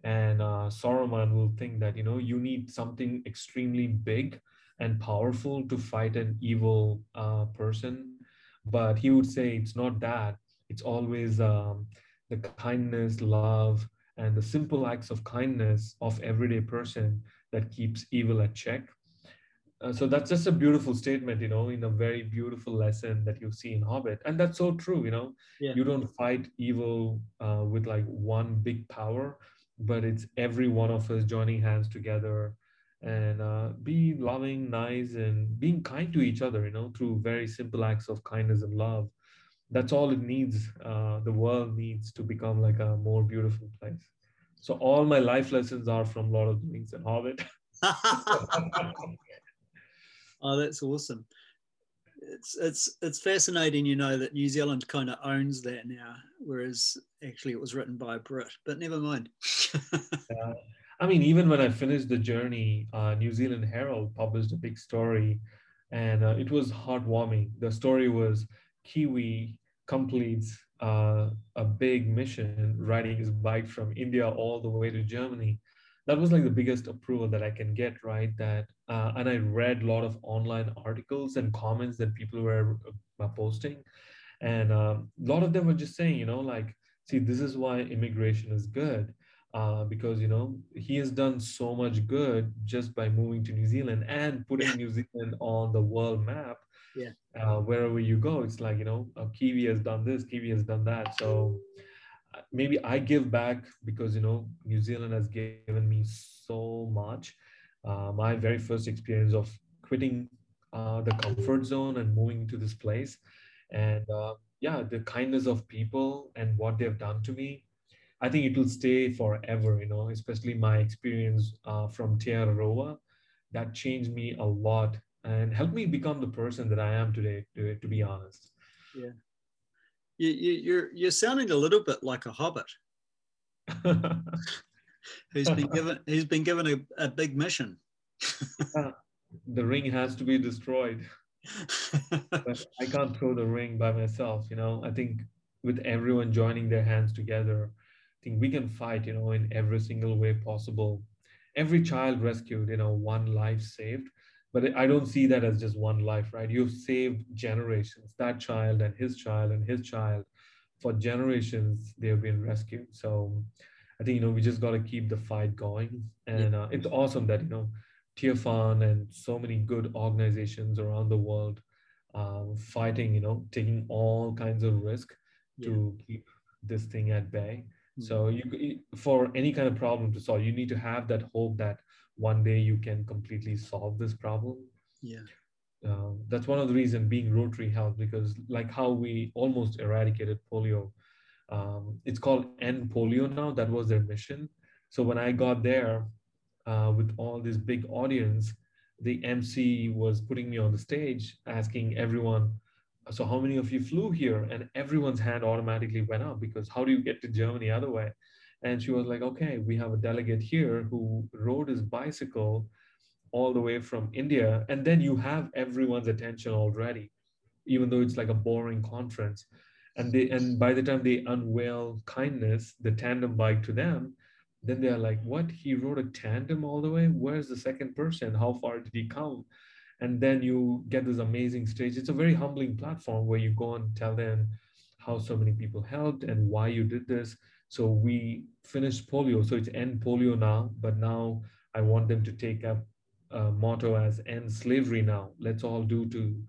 And uh, Saruman will think that, you know, you need something extremely big and powerful to fight an evil uh, person. But he would say it's not that. It's always um, the kindness, love, and the simple acts of kindness of everyday person that keeps evil at check. Uh, so that's just a beautiful statement, you know, in a very beautiful lesson that you see in Hobbit, and that's so true. You know, Yeah. you don't fight evil uh, with like one big power, but it's every one of us joining hands together and uh, be loving, nice, and being kind to each other. You know, through very simple acts of kindness and love. That's all it needs. Uh, the world needs to become like a more beautiful place. So all my life lessons are from Lord of the Rings and Hobbit. oh, that's awesome. it's it's it's fascinating, you know, that New Zealand kind of owns that now, whereas actually it was written by a Brit. But never mind. I mean, even when I finished the journey, uh, New Zealand Herald published a big story, and uh, it was heartwarming. The story was Kiwi completes uh, a big mission riding his bike from India all the way to Germany. That was like the biggest approval that I can get, right? That uh, and I read a lot of online articles and comments that people were uh, posting, and um, a lot of them were just saying, you know, like, see, this is why immigration is good. Uh, because you know he has done so much good just by moving to New Zealand and putting New Zealand on the world map. Yeah. Uh, wherever you go it's like you know uh, kiwi has done this kiwi has done that. So uh, maybe i give back because you know new zealand has given me so much. Uh, my very first experience of quitting uh, the comfort zone and moving to this place. And uh, yeah the kindness of people and what they've done to me i think it will stay forever you know especially my experience uh, from Te Araroa that changed me a lot and helped me become the person that I am today, to, to be honest. Yeah. You, you, you're, you're sounding a little bit like a hobbit who's been given, he's been given a, a big mission. the ring has to be destroyed. But I can't throw the ring by myself, you know. I think with everyone joining their hands together, I think we can fight, you know, in every single way possible. Every child rescued, you know, one life saved. But i don't see that as just one life right? You've saved generations that child and his child and his child. For generations they've been rescued. So i think you know we just got to keep the fight going. And uh, it's awesome that you know Tearfund and so many good organizations around the world um, fighting you know taking all kinds of risk yeah. to keep this thing at bay mm-hmm. so you for any kind of problem to solve you need to have that hope that one day you can completely solve this problem. Yeah. Uh, that's one of the reasons being Rotary helped because, like how we almost eradicated polio, um, it's called End Polio now. That was their mission. So when I got there uh, with all this big audience, the MC was putting me on the stage asking everyone, So, how many of you flew here? And everyone's hand automatically went up because how do you get to Germany other way? And she was like, okay, we have a delegate here who rode his bicycle all the way from India. And then you have everyone's attention already, even though it's like a boring conference. And they and by the time they unveil kindness, the tandem bike to them, then they're like, what? He rode a tandem all the way? Where's the second person? How far did he come? And then you get this amazing stage. It's a very humbling platform where you go and tell them how so many people helped and why you did this so we finished polio. So it's end polio now, but now I want them to take up a motto as end slavery now. Let's all do to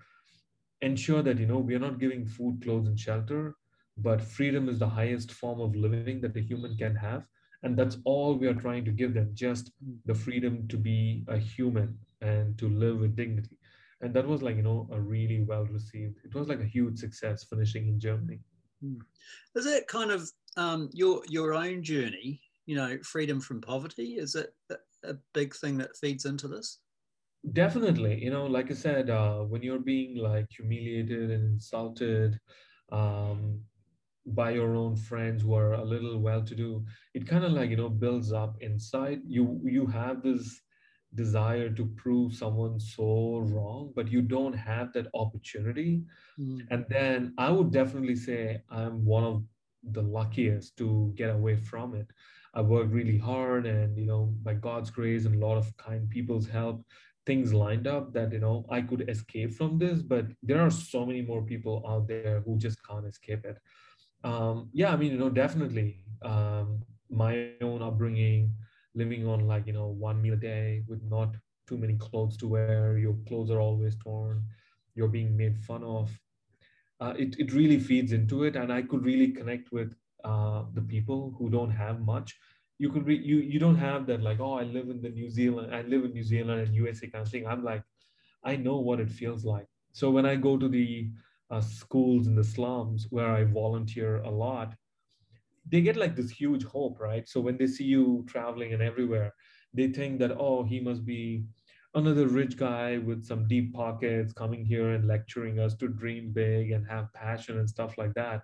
ensure that, you know, we are not giving food, clothes, and shelter, but freedom is the highest form of living that a human can have. And that's all we are trying to give them, just the freedom to be a human and to live with dignity. And that was like, you know, a really well received, it was like a huge success finishing in Germany. Hmm. Is it kind of um, your your own journey, you know, freedom from poverty, is it a big thing that feeds into this? Definitely, you know, like I said, uh, when you're being like humiliated and insulted um, by your own friends who are a little well-to-do, it kind of like you know builds up inside. You you have this desire to prove someone so wrong, but you don't have that opportunity. Mm. And then I would definitely say I'm one of the luckiest to get away from it. I worked really hard and, you know, by God's grace and a lot of kind people's help, things lined up that, you know, I could escape from this. But there are so many more people out there who just can't escape it. Um, yeah, I mean, you know, definitely. Um, my own upbringing, living on like, you know, one meal a day with not too many clothes to wear, your clothes are always torn, you're being made fun of. Uh, it, it really feeds into it and i could really connect with uh, the people who don't have much. You could re- you you don't have that like oh i live in the new zealand i live in new zealand and usa kind of thing. I'm like i know what it feels like. So when i go to the uh, schools in the slums where i volunteer a lot they get like this huge hope right so when they see you traveling and everywhere they think that oh he must be another rich guy with some deep pockets coming here and lecturing us to dream big and have passion and stuff like that.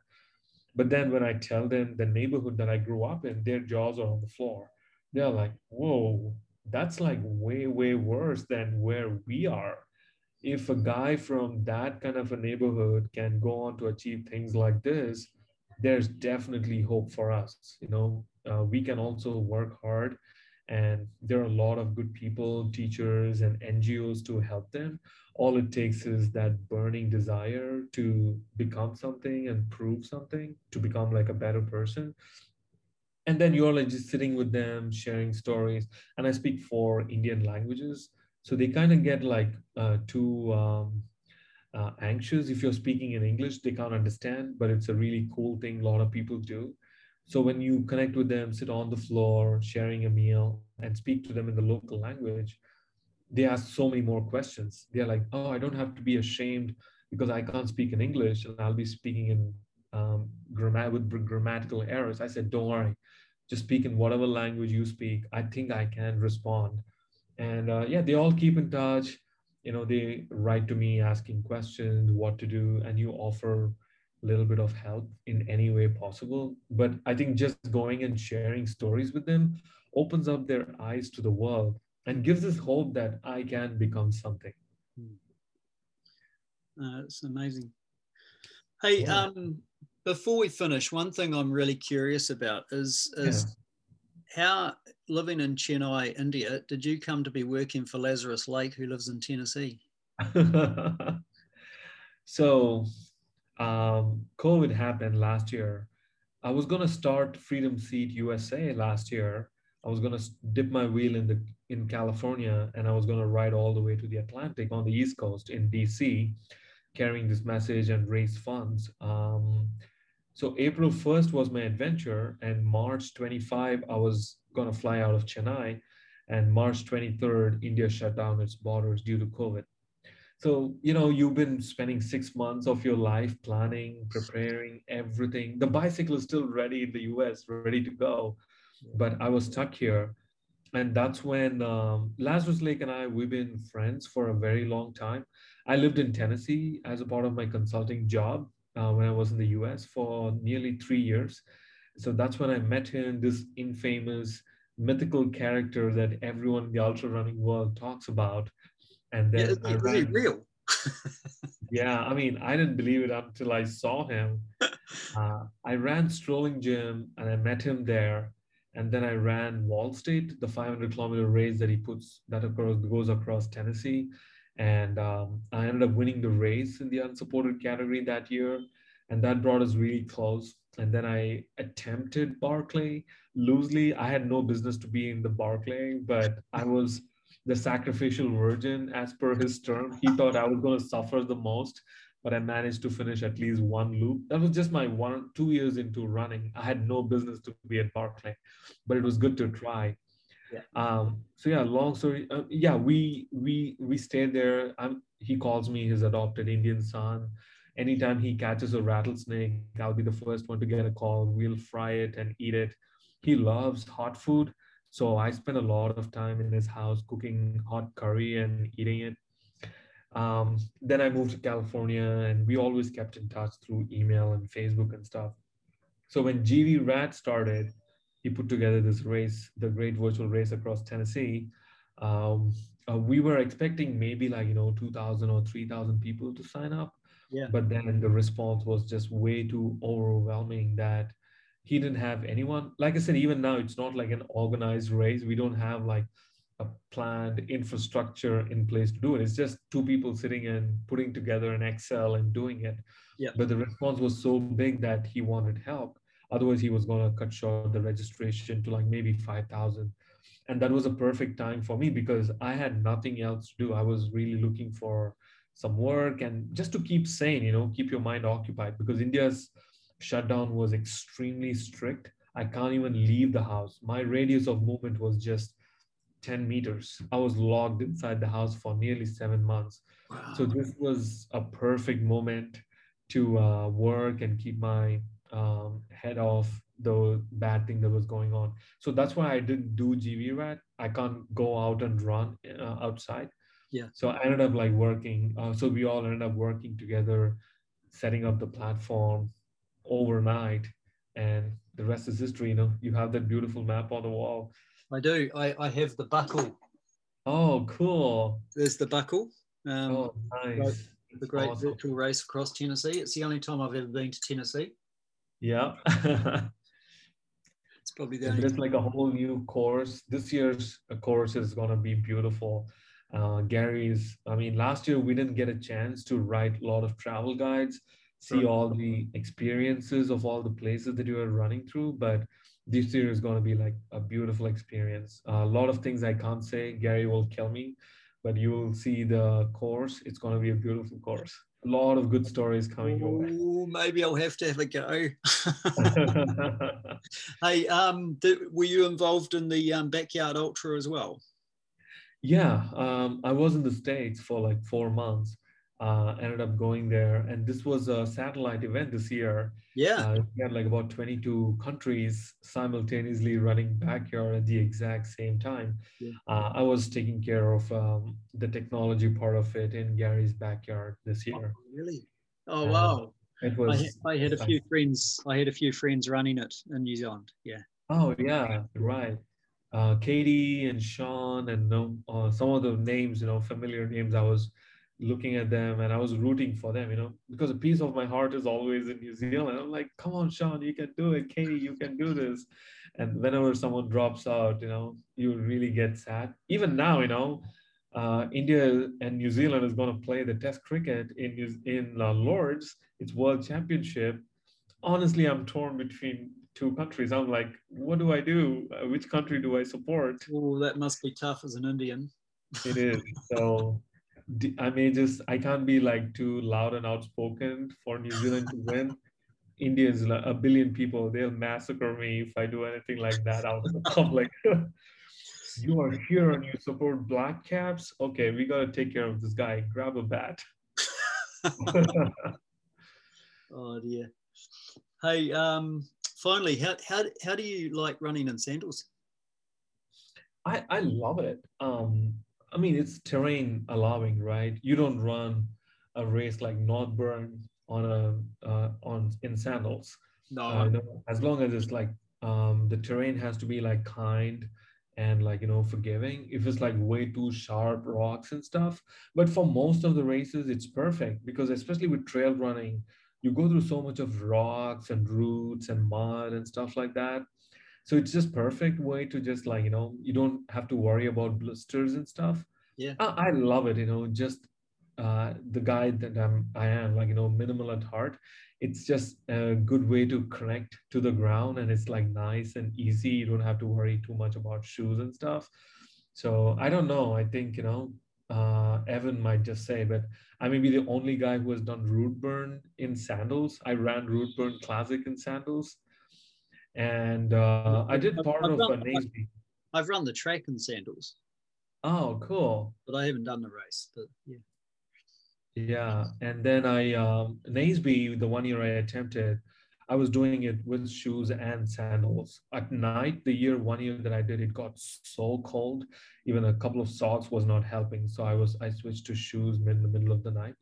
But then when I tell them the neighborhood that I grew up in, their jaws are on the floor. They're like, whoa, that's like way, way worse than where we are. If a guy from that kind of a neighborhood can go on to achieve things like this, there's definitely hope for us. You know, uh, we can also work hard and there are a lot of good people teachers and ngos to help them. All it takes is that burning desire to become something and prove something to become like a better person. And then you're like just sitting with them sharing stories. And i speak four indian languages so they kind of get like uh, too um, uh, anxious if you're speaking in english they can't understand but it's a really cool thing a lot of people do so when you connect with them, sit on the floor, sharing a meal, and speak to them in the local language, they ask so many more questions. They're like, "Oh, I don't have to be ashamed because I can't speak in English, and I'll be speaking in um, grammar with grammatical errors." I said, "Don't worry, just speak in whatever language you speak. I think I can respond." And uh, yeah, they all keep in touch. You know, they write to me asking questions, what to do, and you offer a little bit of help in any way possible. But I think just going and sharing stories with them opens up their eyes to the world and gives us hope that I can become something. Uh, it's amazing. Hey, um, before we finish, one thing I'm really curious about is is yeah. how living in Chennai, India, did you come to be working for Lazarus Lake, who lives in Tennessee? so um, COVID happened last year. I was gonna start Freedom Seat USA last year. I was gonna dip my wheel in the in California, and I was gonna ride all the way to the Atlantic on the East Coast in DC, carrying this message and raise funds. Um, so April 1st was my adventure, and March 25 I was gonna fly out of Chennai, and March 23rd India shut down its borders due to COVID. So, you know, you've been spending six months of your life planning, preparing everything. The bicycle is still ready in the US, ready to go. But I was stuck here. And that's when um, Lazarus Lake and I, we've been friends for a very long time. I lived in Tennessee as a part of my consulting job uh, when I was in the US for nearly three years. So that's when I met him, this infamous mythical character that everyone in the ultra running world talks about and then yeah, it's really real. yeah, I mean, I didn't believe it until I saw him. Uh, I ran Strolling Jim and I met him there. And then I ran Vol State, the 500 kilometer race that he puts that across, goes across Tennessee. And um, I ended up winning the race in the unsupported category that year. And that brought us really close. And then I attempted Barkley loosely. I had no business to be in the Barkley, but I was the sacrificial virgin, as per his term. He thought I was going to suffer the most, but I managed to finish at least one loop. That was just my one, two years into running. I had no business to be at Barkley, but it was good to try. Yeah. Um, so yeah, long story. Uh, yeah, we we we stayed there. I'm, he calls me his adopted Indian son. Anytime he catches a rattlesnake, I'll be the first one to get a call. We'll fry it and eat it. He loves hot food. So I spend a lot of time in his house cooking hot curry and eating it. Um, then I moved to California and we always kept in touch through email and Facebook and stuff. So when GVRAT started, he put together this race, the Great Virtual Race across Tennessee. Um, uh, we were expecting maybe like, you know, 2,000 or 3,000 people to sign up. Yeah. But then the response was just way too overwhelming that he didn't have anyone like i said even now it's not like an organized race we don't have like a planned infrastructure in place to do it it's just two people sitting and putting together an excel and doing it yeah but the response was so big that he wanted help otherwise he was going to cut short the registration to like maybe 5000 and that was a perfect time for me because i had nothing else to do i was really looking for some work and just to keep sane you know keep your mind occupied because india's shutdown was extremely strict. I can't even leave the house. My radius of movement was just 10 meters. I was locked inside the house for nearly seven months. Wow. So this was a perfect moment to uh, work and keep my um, head off the bad thing that was going on. So that's why I didn't do GV GVRAT. I can't go out and run uh, outside. Yeah. So I ended up like working. Uh, so we all ended up working together, setting up the platform overnight, and the rest is history. You know, you have that beautiful map on the wall. I do. I, I have the buckle. Oh, cool. There's the buckle. Um, oh, nice. the great awesome. virtual race across Tennessee. It's the only time I've ever been to Tennessee. Yeah. It's probably the. There's like a whole new course. This year's course is gonna be beautiful. Uh, Gary's, I mean, last year we didn't get a chance to write a lot of travel guides, see Right. all the experiences of all the places that you are running through, but this year is gonna be like a beautiful experience. a lot of things I can't say, Gary will kill me, but you will see the course. It's gonna be a beautiful course. A lot of good stories coming your way. Ooh, maybe I'll have to have a go. hey, um, did, were you involved in the um, backyard ultra as well? Yeah, um, I was in the States for like four months. Uh, ended up going there, and this was a satellite event this year. Yeah. Uh, we had like about 22 countries simultaneously running backyard at the exact same time. Yeah. Uh, I was taking care of um, the technology part of it in Gary's backyard this year. really? Oh Uh, wow! It I, was. had- I had a few friends. I had a few friends running it in New Zealand. Yeah. Oh yeah, right. Uh, Katie and Sean and um, uh, some of the names, you know, familiar names. I was looking at them and I was rooting for them, you know, because a piece of my heart is always in New Zealand. I'm like, come on, Sean, you can do it. Katie, you can do this. And whenever someone drops out, you know, you really get sad. Even now, you know, uh, India and New Zealand is going to play the Test cricket in New- in uh, Lords. It's World Championship. Honestly, I'm torn between two countries. I'm like, what do I do? Uh, which country do I support? Oh, that must be tough as an Indian. It is. So I may just, I can't be like too loud and outspoken for New Zealand to win. India is like a billion people. They'll massacre me if I do anything like that out in the public. you are here and you support black caps. Okay, we got to take care of this guy. Grab a bat. Oh dear. Hey, um, finally, how, how, how do you like running in sandals? I, I love it. Um, I mean, it's terrain allowing, right? You don't run a race like Northburn on a uh, on in sandals. No, Uh, know, as long as it's like um, the terrain has to be like kind and like you know forgiving. If it's like way too sharp rocks and stuff, but for most of the races, it's perfect because especially with trail running, you go through so much of rocks and roots and mud and stuff like that. So it's just perfect way to just like you know you don't have to worry about blisters and stuff. Yeah. I, I love it. You know, just uh, the guy that I'm, I am, like you know, minimal at heart. It's just a good way to connect to the ground, and it's like nice and easy. You don't have to worry too much about shoes and stuff. So I don't know. I think you know, uh, Evan might just say, but I may be the only guy who has done Routeburn in sandals. I ran Routeburn classic in sandals, and uh, I did part I've of done- a Naseby. I've run the track in sandals, Oh, cool. but I haven't done the race. But yeah. Yeah, and then I um Naseby, the one year I attempted, I was doing it with shoes and sandals. At night, the year one year that I did, it got so cold, even a couple of socks was not helping. So I was I switched to shoes mid in the middle of the night.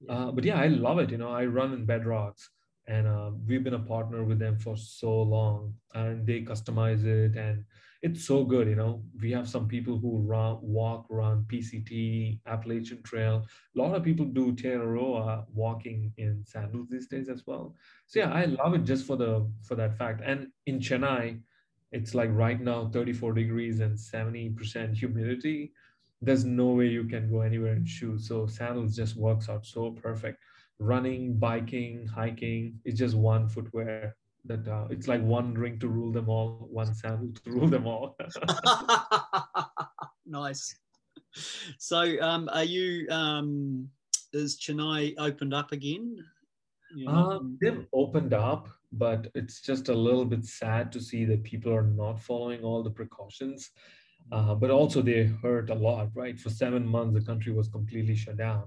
Yeah. Uh, but yeah, I love it. You know, I run in Bedrocks, and uh, we've been a partner with them for so long, and they customize it, and it's so good. You know, we have some people who run, walk, run PCT, Appalachian Trail. A lot of people do Te Araroa walking in sandals these days as well. So yeah, I love it just for the for that fact. And in Chennai, it's like right now 34 degrees and 70% humidity. There's no way you can go anywhere in shoes. So sandals just works out so perfect. Running, biking, hiking, it's just one footwear that uh, it's like one ring to rule them all, one sandal to rule them all. nice. So, um, are you? Um, is Chennai opened up again? Um, they've opened up, but it's just a little bit sad to see that people are not following all the precautions. Uh, but also, they hurt a lot, right? For seven months, the country was completely shut down.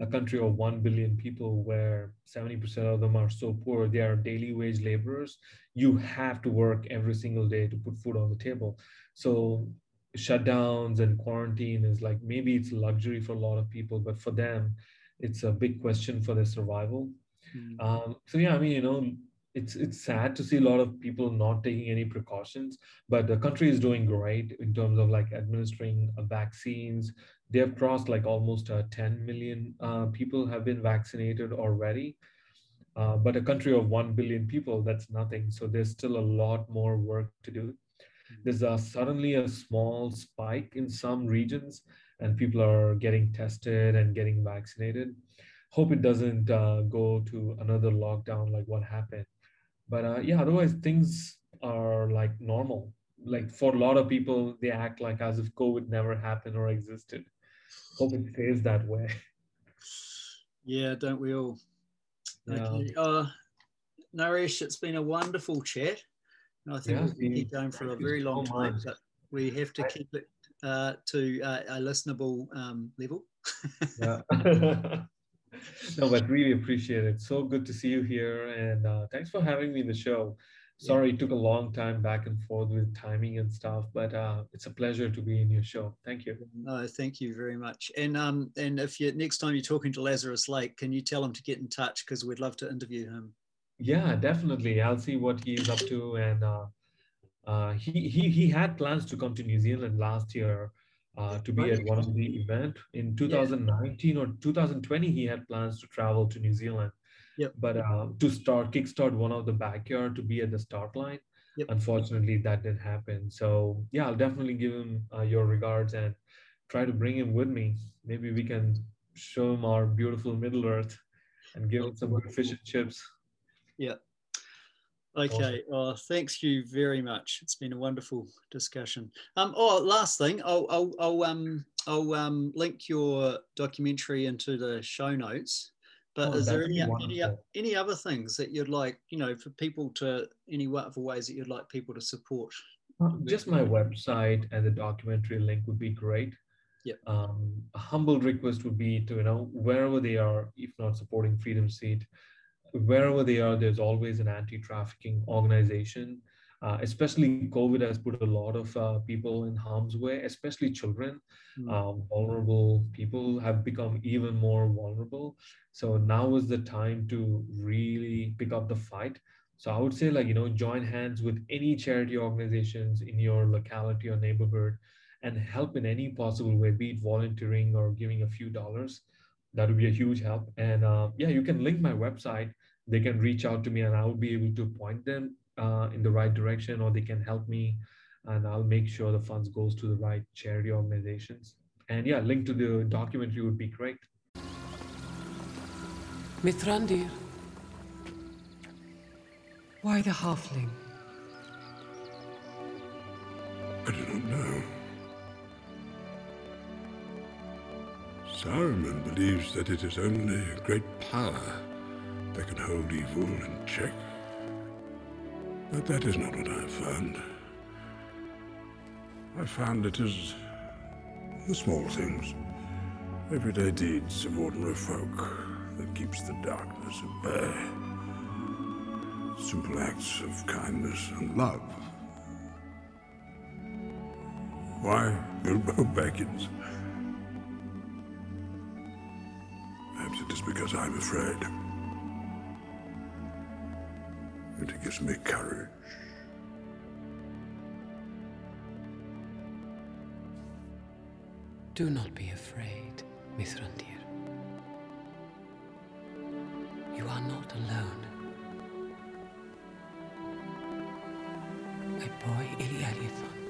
A country of 1 billion people where 70% of them are so poor, they are daily wage laborers. You have to work every single day to put food on the table. So shutdowns and quarantine is like maybe it's luxury for a lot of people, but for them, it's a big question for their survival. Mm. Um, so yeah, I mean, you know, it's it's sad to see a lot of people not taking any precautions but the country is doing great in terms of like administering uh, vaccines. They have crossed like almost uh, 10 million uh, people have been vaccinated already. Uh, but a country of 1 billion people that's nothing. So there's still a lot more work to do. There's a, suddenly a small spike in some regions and people are getting tested and getting vaccinated. Hope it doesn't uh, go to another lockdown like what happened but uh, yeah otherwise things are like normal. Like for a lot of people they act like as if covid never happened or existed. Hope it stays that way. Yeah don't we all? Yeah. okay uh naresh it's been a wonderful chat. I think yeah, we'll keep going for a very long so time but we have to keep it uh, to uh, a listenable um, level. Yeah no, but really appreciate it. So good to see you here, and uh, thanks for having me in the show. Sorry, it took a long time back and forth with timing and stuff, but uh, it's a pleasure to be in your show. Thank you. No, thank you very much. And um, and if you next time you're talking to Lazarus Lake, can you tell him to get in touch because we'd love to interview him. Yeah, definitely. I'll see what he's up to, and uh, uh, he he he had plans to come to New Zealand last year uh, to be at one of the event in 2019 yeah. or 2020 he had plans to travel to new zealand yep. but uh, to start kickstart one of the backyard to be at the start line yep. unfortunately that didn't happen so yeah i'll definitely give him uh, your regards and try to bring him with me maybe we can show him our beautiful middle earth and give him some good fish and chips yeah Okay. Oh, thanks you very much. It's been a wonderful discussion. Um, oh, last thing, I'll, I'll, I'll, um, I'll um, link your documentary into the show notes. But oh, is there any, any, any other things that you'd like, you know, for people to, any other ways that you'd like people to support? Uh, just my website and the documentary link would be great. Yeah. Um, a humble request would be to, you know, wherever they are, if not supporting Freedom Seat, wherever they are, there's always an anti-trafficking organization. Uh, especially COVID has put a lot of uh, people in harm's way, especially children. Mm. Um, vulnerable people have become even more vulnerable. So now is the time to really pick up the fight. So I would say, like, you know, join hands with any charity organizations in your locality or neighborhood and help in any possible way, be it volunteering or giving a few dollars. That would be a huge help. And uh, yeah, you can link my website they can reach out to me and I'll be able to point them uh, in the right direction or they can help me and I'll make sure the funds goes to the right charity organizations. And yeah, link to the documentary would be great. Mithrandir, why the halfling? I do not know. Saruman believes that it is only a great power that can hold evil in check. But that is not what I have found. I found it is the small things, everyday deeds of ordinary folk that keeps the darkness at bay. Simple acts of kindness and love. Why Bilbo Baggins? Perhaps it is because I'm afraid. It gives me courage. Do not be afraid, Mithrandir. You are not alone. My boy Ilialiathon